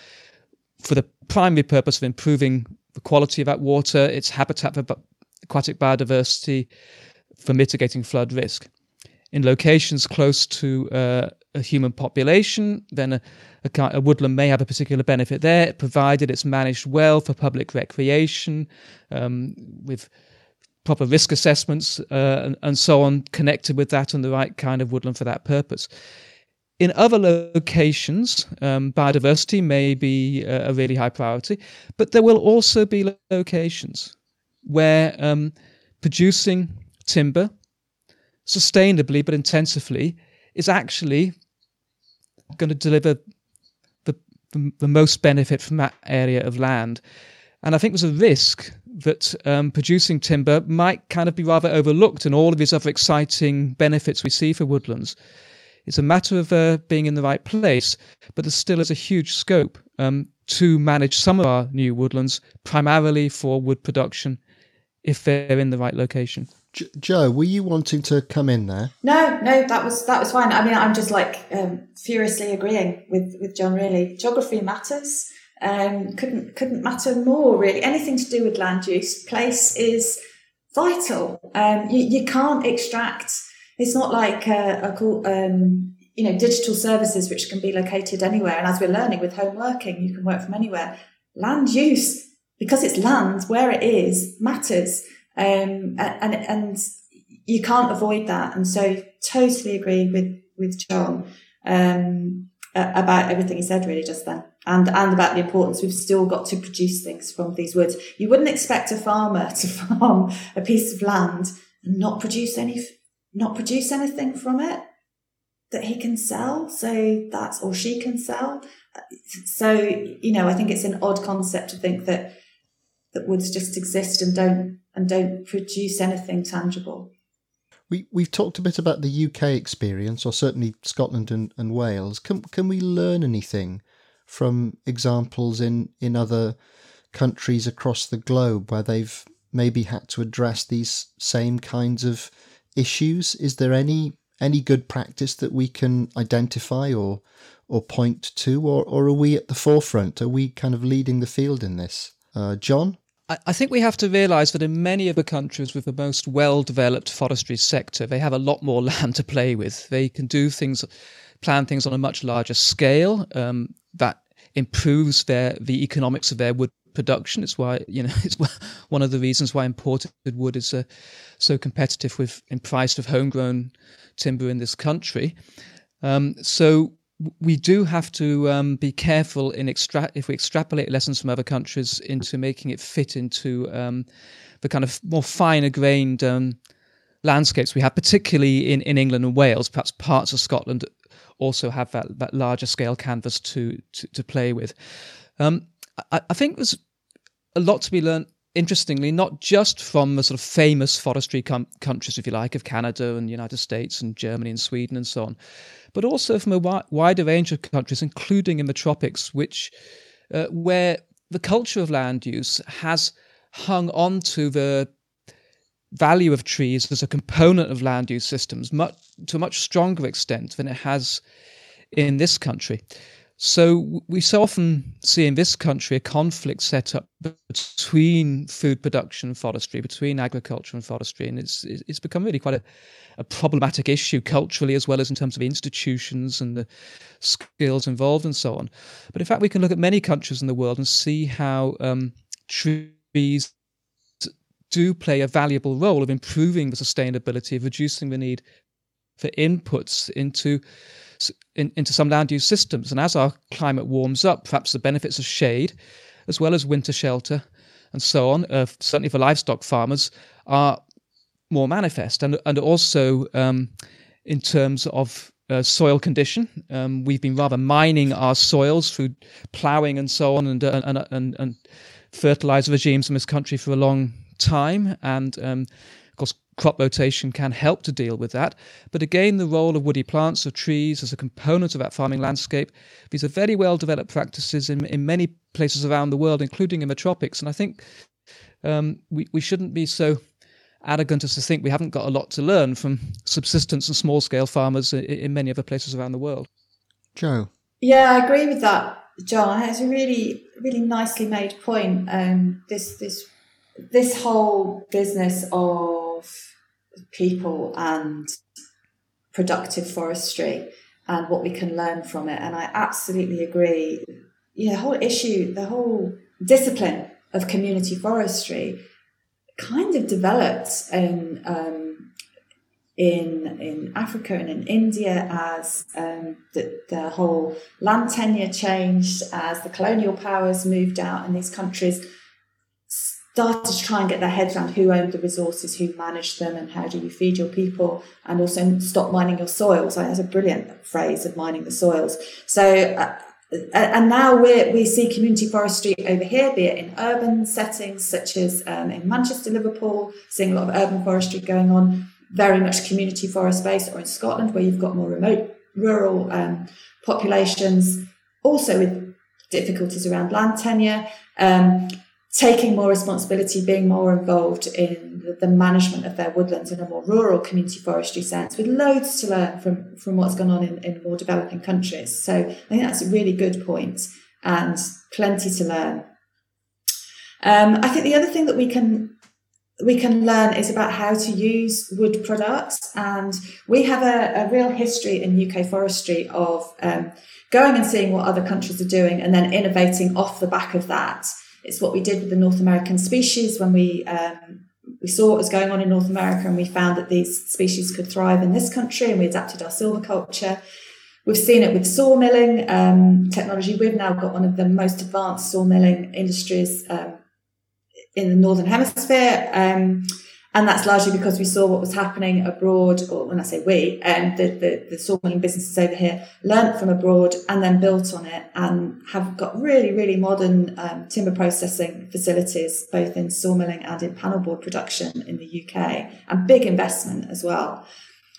for the primary purpose of improving the quality of that water, its habitat for aquatic biodiversity, for mitigating flood risk. In locations close to uh, a human population, then a, a, a, woodland may have a particular benefit there, provided it's managed well for public recreation, um, with proper risk assessments uh, and, and so on connected with that and the right kind of woodland for that purpose. In other locations, um, biodiversity may be a, a, really high priority, but there will also be locations where um, producing timber sustainably but intensively is actually going to deliver the, the, the most benefit from that area of land. And I think there's a risk that um, producing timber might kind of be rather overlooked in all of these other exciting benefits we see for woodlands. It's a matter of uh, being in the right place, but there still is a huge scope um, to manage some of our new woodlands primarily for wood production if they're in the right location. Jo, were you wanting to come in there? No, no, that was that was fine. I mean, I'm just like um, furiously agreeing with with John. Really, geography matters um, couldn't couldn't matter more really. Anything to do with land use, place is vital. Um, you, you can't extract. It's not like a, a um, you know digital services which can be located anywhere. And as we're learning with home working, you can work from anywhere. Land use because it's land where it is matters, um, and and you can't avoid that. And so totally agree with with John um, about everything he said really just then, and and about the importance we've still got to produce things from these woods. You wouldn't expect a farmer to farm a piece of land and not produce any not produce anything from it that he can sell. So that's or she can sell. So you know, I think it's an odd concept to think that that woods just exist and don't and don't produce anything tangible. We we've talked a bit about the UK experience, or certainly Scotland and, and Wales. Can can we learn anything from examples in, in other countries across the globe where they've maybe had to address these same kinds of issues? Is there any any good practice that we can identify or or point to, or, or are we at the forefront? Are we kind of leading the field in this? Uh, John? I think we have to realise that in many of the countries with the most well developed forestry sector, they have a lot more land to play with. They can do things, plan things on a much larger scale um, that improves their the economics of their wood production. It's why you know it's one of the reasons why imported wood is uh, so competitive with in price of homegrown timber in this country. Um, so we do have to um, be careful in extra- if we extrapolate lessons from other countries into making it fit into um, the kind of more finer grained um, landscapes we have, particularly in, in England and Wales. Perhaps parts of Scotland also have that, that larger scale canvas to to, to play with. Um, I, I, think there's a lot to be learned. Interestingly, not just from the sort of famous forestry com- countries, if you like, of Canada and the United States and Germany and Sweden and so on, but also from a wi- wider range of countries, including in the tropics, which uh, where the culture of land use has hung on to the value of trees as a component of land use systems much, to a much stronger extent than it has in this country. So we so often see in this country a conflict set up between food production and forestry, between agriculture and forestry, and it's it's become really quite a, a problematic issue culturally as well as in terms of institutions and the skills involved and so on. But in fact, we can look at many countries in the world and see how um, trees do play a valuable role of improving the sustainability of reducing the need for inputs into in, into some land use systems. And as our climate warms up, perhaps the benefits of shade, as well as winter shelter and so on, uh, certainly for livestock farmers, are more manifest. And, and also um, in terms of uh, soil condition, um, we've been rather mining our soils through ploughing and so on and, and, and, and fertilizer regimes in this country for a long time. And um, crop rotation can help to deal with that. But again, the role of woody plants or trees as a component of that farming landscape, these are very well developed practices in, in many places around the world, including in the tropics. And I think um, we, we shouldn't be so arrogant as to think we haven't got a lot to learn from subsistence and small scale farmers in, in many other places around the world. Joe. Yeah, I agree with that, John. It's a really, really nicely made point. Um, this, this, this whole business of people and productive forestry and what we can learn from it. And I absolutely agree. Yeah, the whole issue, the whole discipline of community forestry kind of developed in um, in in Africa and in India as um, the, the whole land tenure changed as the colonial powers moved out in these countries started to try and get their heads around who owned the resources, who managed them, and how do you feed your people, and also stop mining your soils. So that's a brilliant phrase of mining the soils. So, uh, and now we we see community forestry over here, be it in urban settings such as um, in Manchester, Liverpool, seeing a lot of urban forestry going on, very much community forest based, or in Scotland where you've got more remote rural um, populations, also with difficulties around land tenure. Um, taking more responsibility, being more involved in the, management of their woodlands in a more rural community forestry sense, with loads to learn from, from what's gone on in, in more developing countries. So I think that's a really good point and plenty to learn. Um, I think the other thing that we can we can learn is about how to use wood products, and we have a, a real history in UK forestry of um, going and seeing what other countries are doing, and then innovating off the back of that. It's what we did with the North American species when we um, we saw what was going on in North America and we found that these species could thrive in this country and we adapted our silviculture. We've seen it with sawmilling um, technology. We've now got one of the most advanced sawmilling industries um, in the Northern Hemisphere. Um, and that's largely because we saw what was happening abroad, or when I say we, um, the, the, the sawmilling businesses over here learnt from abroad and then built on it and have got really, really modern um, timber processing facilities, both in sawmilling and in panelboard production in the UK, and big investment as well.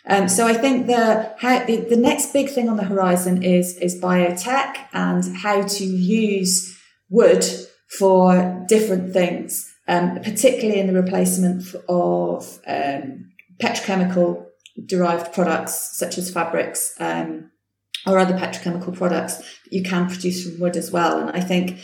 Um, so I think the, how, the, the next big thing on the horizon is is biotech and how to use wood for different things, um, particularly in the replacement of um, petrochemical derived products such as fabrics um, or other petrochemical products that you can produce from wood as well. And I think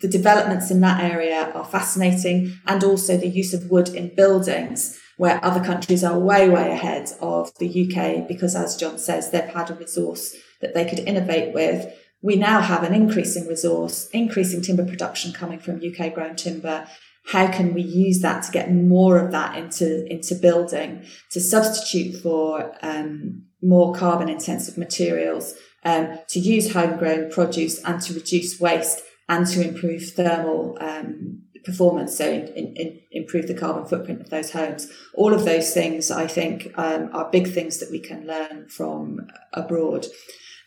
the developments in that area are fascinating, and also the use of wood in buildings where other countries are way, way ahead of the UK because, as John says, they've had a resource that they could innovate with. We now have an increasing resource, increasing timber production coming from UK grown timber. How can we use that to get more of that into, into building to substitute for um, more carbon intensive materials, um, to use homegrown produce and to reduce waste and to improve thermal um, performance, so in, in, improve the carbon footprint of those homes. All of those things, I think, um, are big things that we can learn from abroad.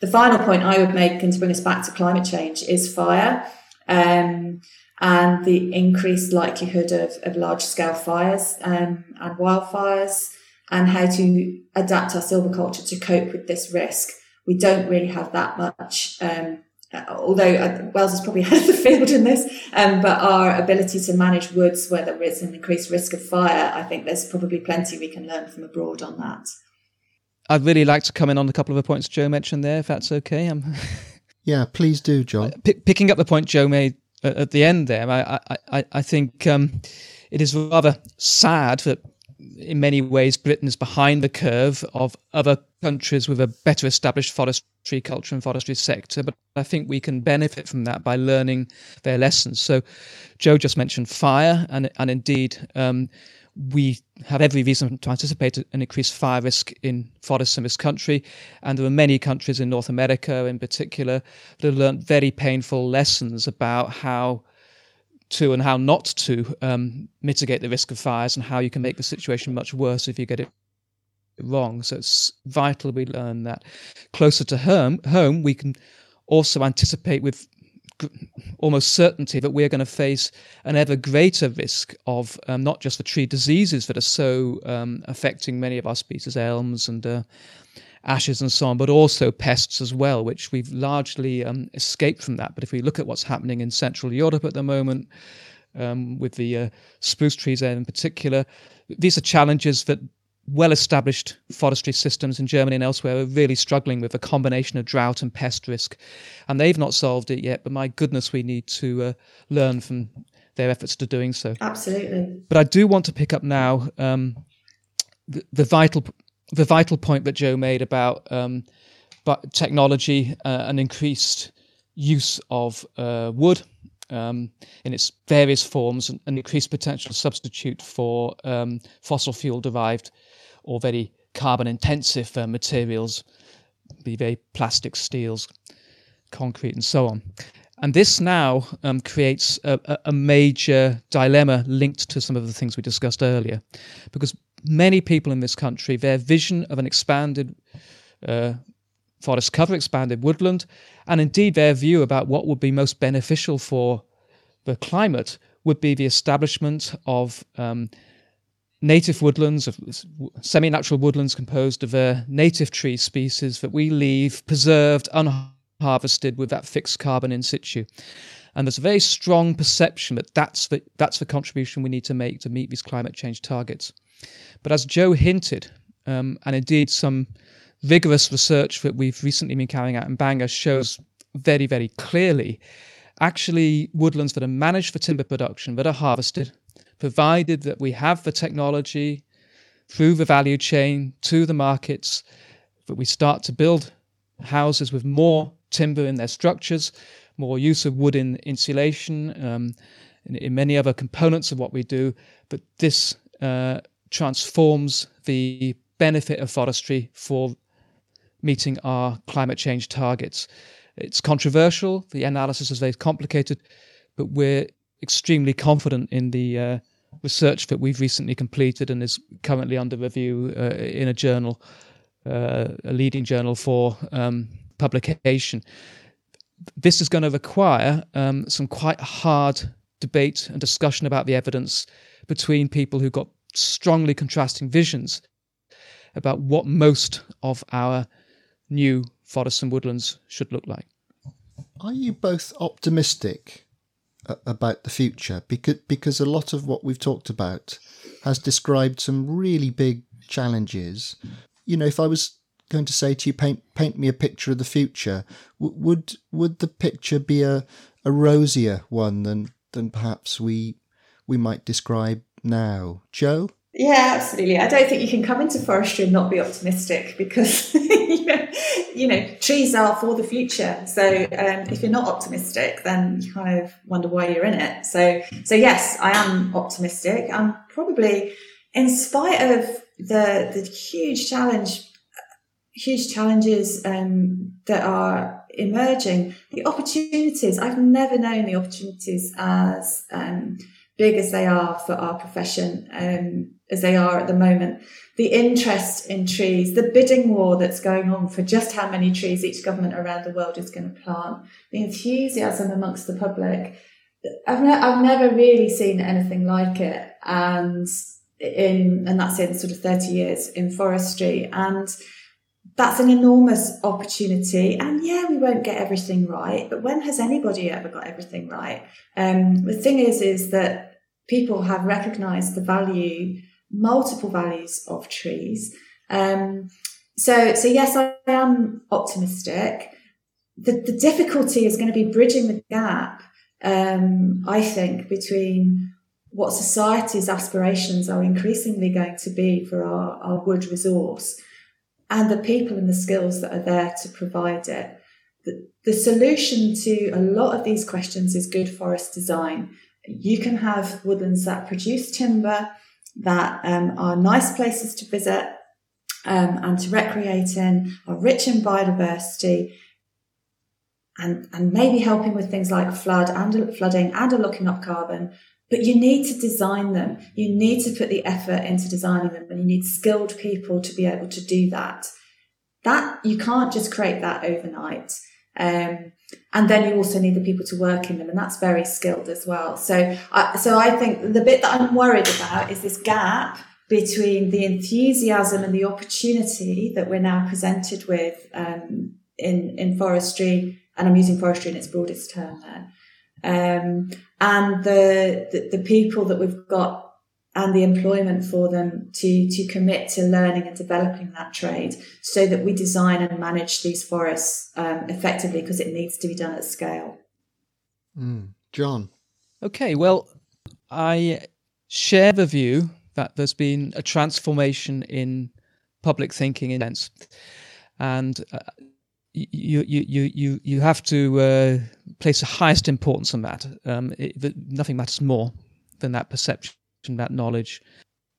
The final point I would make, and to bring us back to climate change, is fire. Um, and the increased likelihood of, of large scale fires um, and wildfires, and how to adapt our silviculture to cope with this risk. We don't really have that much um, although uh, Wales is probably ahead of the field in this, um, but our ability to manage woods where there is an increased risk of fire, I think there's probably plenty we can learn from abroad on that. I'd really like to come in on a couple of the points Jo mentioned there, if that's okay. I'm yeah, please do, John. P- picking up the point Jo made at the end there, I, I, I think um, it is rather sad that in many ways, Britain is behind the curve of other countries with a better established forestry culture and forestry sector. But I think we can benefit from that by learning their lessons. So, Jo just mentioned fire, and and indeed. Um, we have every reason to anticipate an increased fire risk in forests in this country. And there are many countries in North America, in particular, that have learned very painful lessons about how to and how not to um, mitigate the risk of fires and how you can make the situation much worse if you get it wrong. So it's vital we learn that. Closer to home, home we can also anticipate with almost certainty that we're going to face an ever greater risk of um, not just the tree diseases that are so um, affecting many of our species, elms and uh, ashes and so on, but also pests as well, which we've largely um, escaped from that. But if we look at what's happening in Central Europe at the moment, um, with the uh, spruce trees there in particular, these are challenges that well established forestry systems in Germany and elsewhere are really struggling with a combination of drought and pest risk. And they've not solved it yet, but my goodness, we need to uh, learn from their efforts to doing so. Absolutely. But I do want to pick up now um, the, the, vital the vital point that Jo made about um, biotechnology uh, and increased use of uh, wood um, in its various forms and, and, increased potential substitute for um, fossil fuel derived or very carbon intensive uh, materials, be they plastic, steels, concrete, and so on. And this now um, creates a, a, major dilemma linked to some of the things we discussed earlier, because many people in this country, their vision of an expanded uh, forest cover, expanded woodland, and indeed their view about what would be most beneficial for the climate would be the establishment of um, native woodlands, of semi-natural woodlands composed of uh, native tree species that we leave preserved, unharvested with that fixed carbon in situ. And there's a very strong perception that that's the, that's the contribution we need to make to meet these climate change targets. But as Jo hinted, um, and indeed some vigorous research that we've recently been carrying out in Bangor shows very, very clearly, actually woodlands that are managed for timber production, that are harvested, provided that we have the technology through the value chain to the markets, that we start to build houses with more timber in their structures, more use of wood in insulation, um, in, in, many other components of what we do, but this uh, transforms the benefit of forestry for meeting our climate change targets. It's controversial, the analysis is very complicated, but we're extremely confident in the uh, research that we've recently completed and is currently under review uh, in a journal, uh, a leading journal for um, publication. This is going to require um, some quite hard debate and discussion about the evidence between people who've got strongly contrasting visions about what most of our new forests and woodlands should look like. Are you both optimistic about the future? Because because a lot of what we've talked about has described some really big challenges. You know, if I was going to say to you, paint paint me a picture of the future, would would the picture be a, a rosier one than than perhaps we we might describe now, Jo? Yeah, absolutely. I don't think you can come into forestry and not be optimistic because you, know, trees are for the future. So um, if you're not optimistic, then you kind of wonder why you're in it. So so yes, I am optimistic. I'm probably, in spite of the the huge challenge, huge challenges um, that are emerging, the opportunities. I've never known the opportunities as um, big as they are for our profession, um, as they are at the moment. The interest in trees, the bidding war that's going on for just how many trees each government around the world is going to plant, the enthusiasm amongst the public. I've, ne- I've never really seen anything like it. And in, and that's in sort of 30 years in forestry. And that's an enormous opportunity. And yeah, we won't get everything right, but when has anybody ever got everything right? Um, the thing is, is that people have recognized the value, multiple values of trees. Um, so, so yes, I am optimistic. The, the difficulty is going to be bridging the gap, um, I think, between what society's aspirations are increasingly going to be for our, our wood resource and the people and the skills that are there to provide it. The, the solution to a lot of these questions is good forest design. You can have woodlands that produce timber, that um, are nice places to visit um, and to recreate in, are rich in biodiversity, and, and maybe helping with things like flood and flooding and locking up carbon, but you need to design them. You need to put the effort into designing them and you need skilled people to be able to do that. That you can't just create that overnight. Um, and then you also need the people to work in them, and that's very skilled as well. So, I, so I think the bit that I'm worried about is this gap between the enthusiasm and the opportunity that we're now presented with um, in in forestry, and I'm using forestry in its broadest term there, um, and the, the, the people that we've got and the employment for them to to commit to learning and developing that trade, so that we design and manage these forests um, effectively because it needs to be done at scale. Mm. John, okay, well, I share the view that there's been a transformation in public thinking in sense, and uh, you you you you you have to uh, place the highest importance on that. Um, it, nothing matters more than that perception, that knowledge.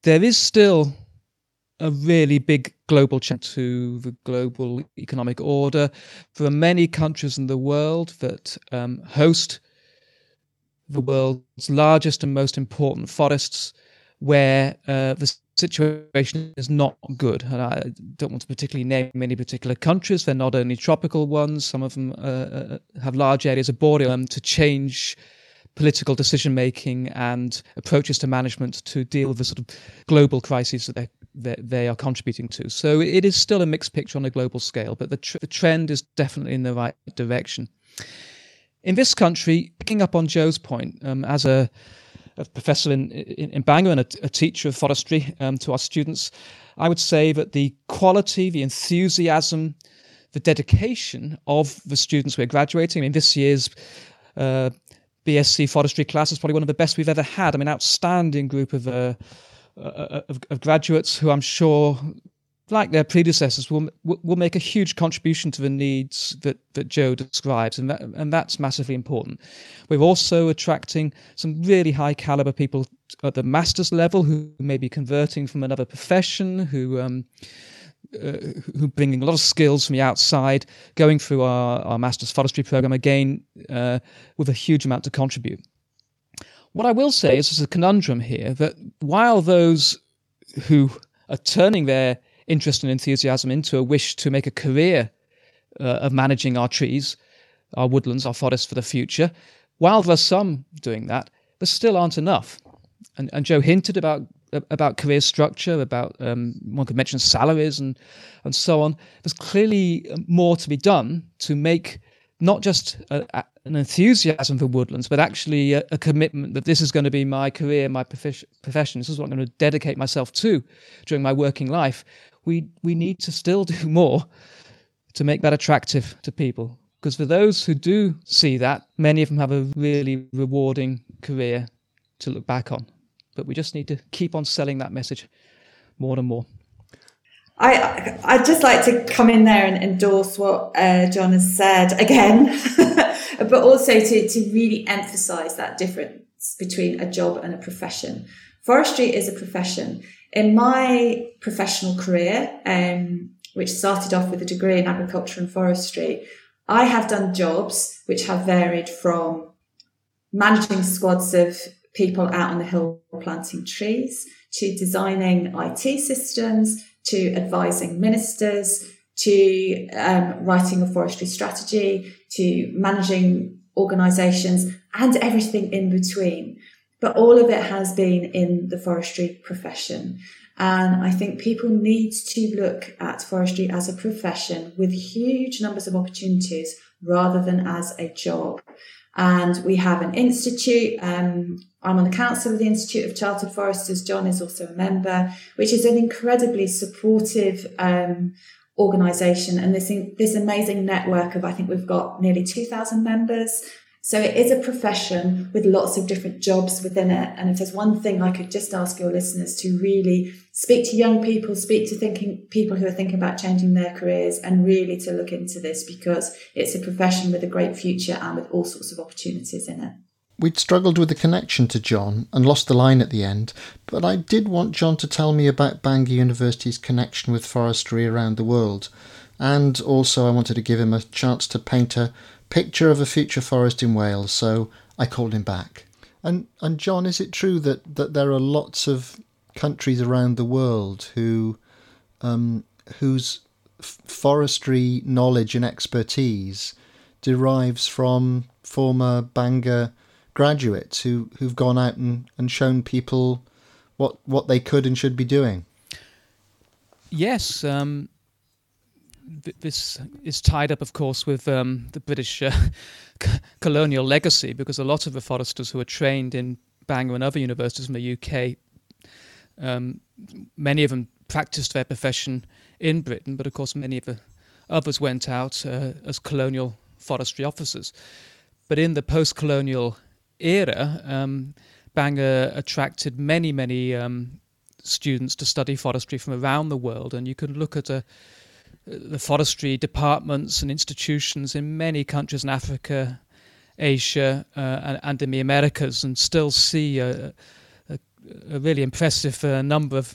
There is still a really big global change to the global economic order. There are many countries in the world that um, host the world's largest and most important forests, where uh, the situation is not good. And I don't want to particularly name any particular countries. They're not only tropical ones, some of them uh, uh have large areas of boreal to change political decision making and approaches to management to deal with the sort of global crises that they that they are contributing to. So it is still a mixed picture on a global scale, but the, tr- the trend is definitely in the right direction. In this country, picking up on Jo's point, um, as a a professor in, in, in Bangor and a, a, teacher of forestry um, to our students, I would say that the quality, the enthusiasm, the dedication of the students we're graduating. I mean, this year's uh, BSc forestry class is probably one of the best we've ever had. I mean, outstanding group of, uh, uh, of, of graduates who I'm sure like their predecessors, will will make a huge contribution to the needs that, that Jo describes, and that, and that's massively important. We're also attracting some really high caliber people at the master's level who may be converting from another profession, who um, uh, who bringing a lot of skills from the outside, going through our, our master's forestry program again uh, with a huge amount to contribute. What I will say is there's a conundrum here that while those who are turning their interest and enthusiasm into a wish to make a career uh, of managing our trees, our woodlands, our forests for the future, while there's some doing that, there still aren't enough. And, and Jo hinted about about career structure, about um, one could mention salaries and and so on. There's clearly more to be done to make not just a, a, an enthusiasm for woodlands, but actually a, a, commitment that this is going to be my career, my profession. This is what I'm going to dedicate myself to during my working life. We we need to still do more to make that attractive to people. Because for those who do see that, many of them have a really rewarding career to look back on. But we just need to keep on selling that message more and more. I I'd just like to come in there and endorse what uh, John has said again, but also to to really emphasise that difference between a job and a profession. Forestry is a profession. In my professional career, um, which started off with a degree in agriculture and forestry, I have done jobs which have varied from managing squads of people out on the hill planting trees to designing IT systems to advising ministers, to um, writing a forestry strategy, to managing organisations, and everything in between. But all of it has been in the forestry profession. And I think people need to look at forestry as a profession with huge numbers of opportunities rather than as a job. And we have an institute. Um, I'm on the council of the Institute of Chartered Foresters. John is also a member, which is an incredibly supportive um, organisation and this this amazing network of I think we've got nearly 2,000 members so it is a profession with lots of different jobs within it. And if there's one thing I could just ask your listeners to really speak to young people, speak to thinking people who are thinking about changing their careers and really to look into this because it's a profession with a great future and with all sorts of opportunities in it. We'd struggled with the connection to John and lost the line at the end, but I did want John to tell me about Bangor University's connection with forestry around the world. And also, I wanted to give him a chance to paint a picture of a future forest in Wales, so I called him back. And and John, is it true that, that there are lots of countries around the world who um, whose forestry knowledge and expertise derives from former Bangor graduates who, who've gone out and, and shown people what what they could and should be doing? Yes, um, this is tied up, of course, with um, the British uh, colonial legacy, because a lot of the foresters who are trained in Bangor and other universities in the UK, um, many of them practiced their profession in Britain, but of course, many of the others went out uh, as colonial forestry officers. But in the post-colonial era, um, Bangor attracted many, many um, students to study forestry from around the world, and you can look at a the forestry departments and institutions in many countries in Africa, Asia, uh, and, and, in the Americas, and still see a, a, a really impressive uh, number of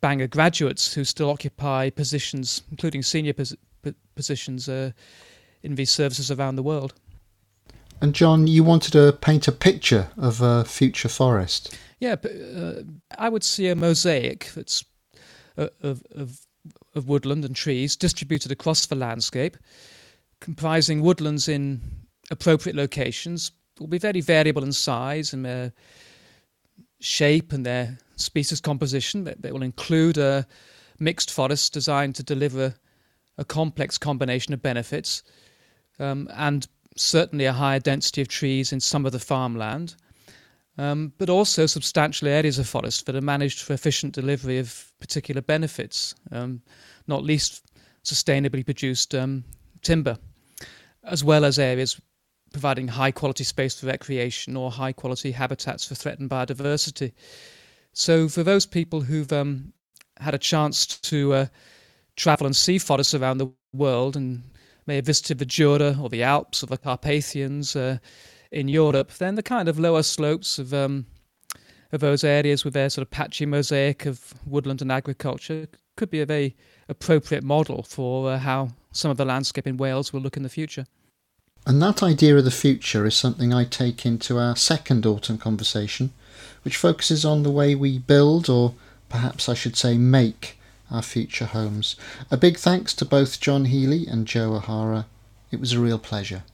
Bangor graduates who still occupy positions, including senior pos- positions, uh, in these services around the world. And John, you wanted to paint a picture of a future forest. Yeah, uh, I would see a mosaic that's uh, of, of of woodland and trees distributed across the landscape, comprising woodlands in appropriate locations, will be very variable in size and their shape and their species composition. They will include a mixed forest designed to deliver a complex combination of benefits, um, and certainly a higher density of trees in some of the farmland um, but also substantial areas of forest that are managed for efficient delivery of particular benefits, um, not least sustainably produced um, timber, as well as areas providing high quality space for recreation or high quality habitats for threatened biodiversity. So, for those people who've um, had a chance to uh, travel and see forests around the world and may have visited the Jura or the Alps or the Carpathians uh, in Europe, then the kind of lower slopes of um, of those areas with their sort of patchy mosaic of woodland and agriculture could be a very appropriate model for uh, how some of the landscape in Wales will look in the future. And that idea of the future is something I take into our second autumn conversation, which focuses on the way we build, or perhaps I should say make, our future homes. A big thanks to both John Healey and Jo O'Hara. It was a real pleasure.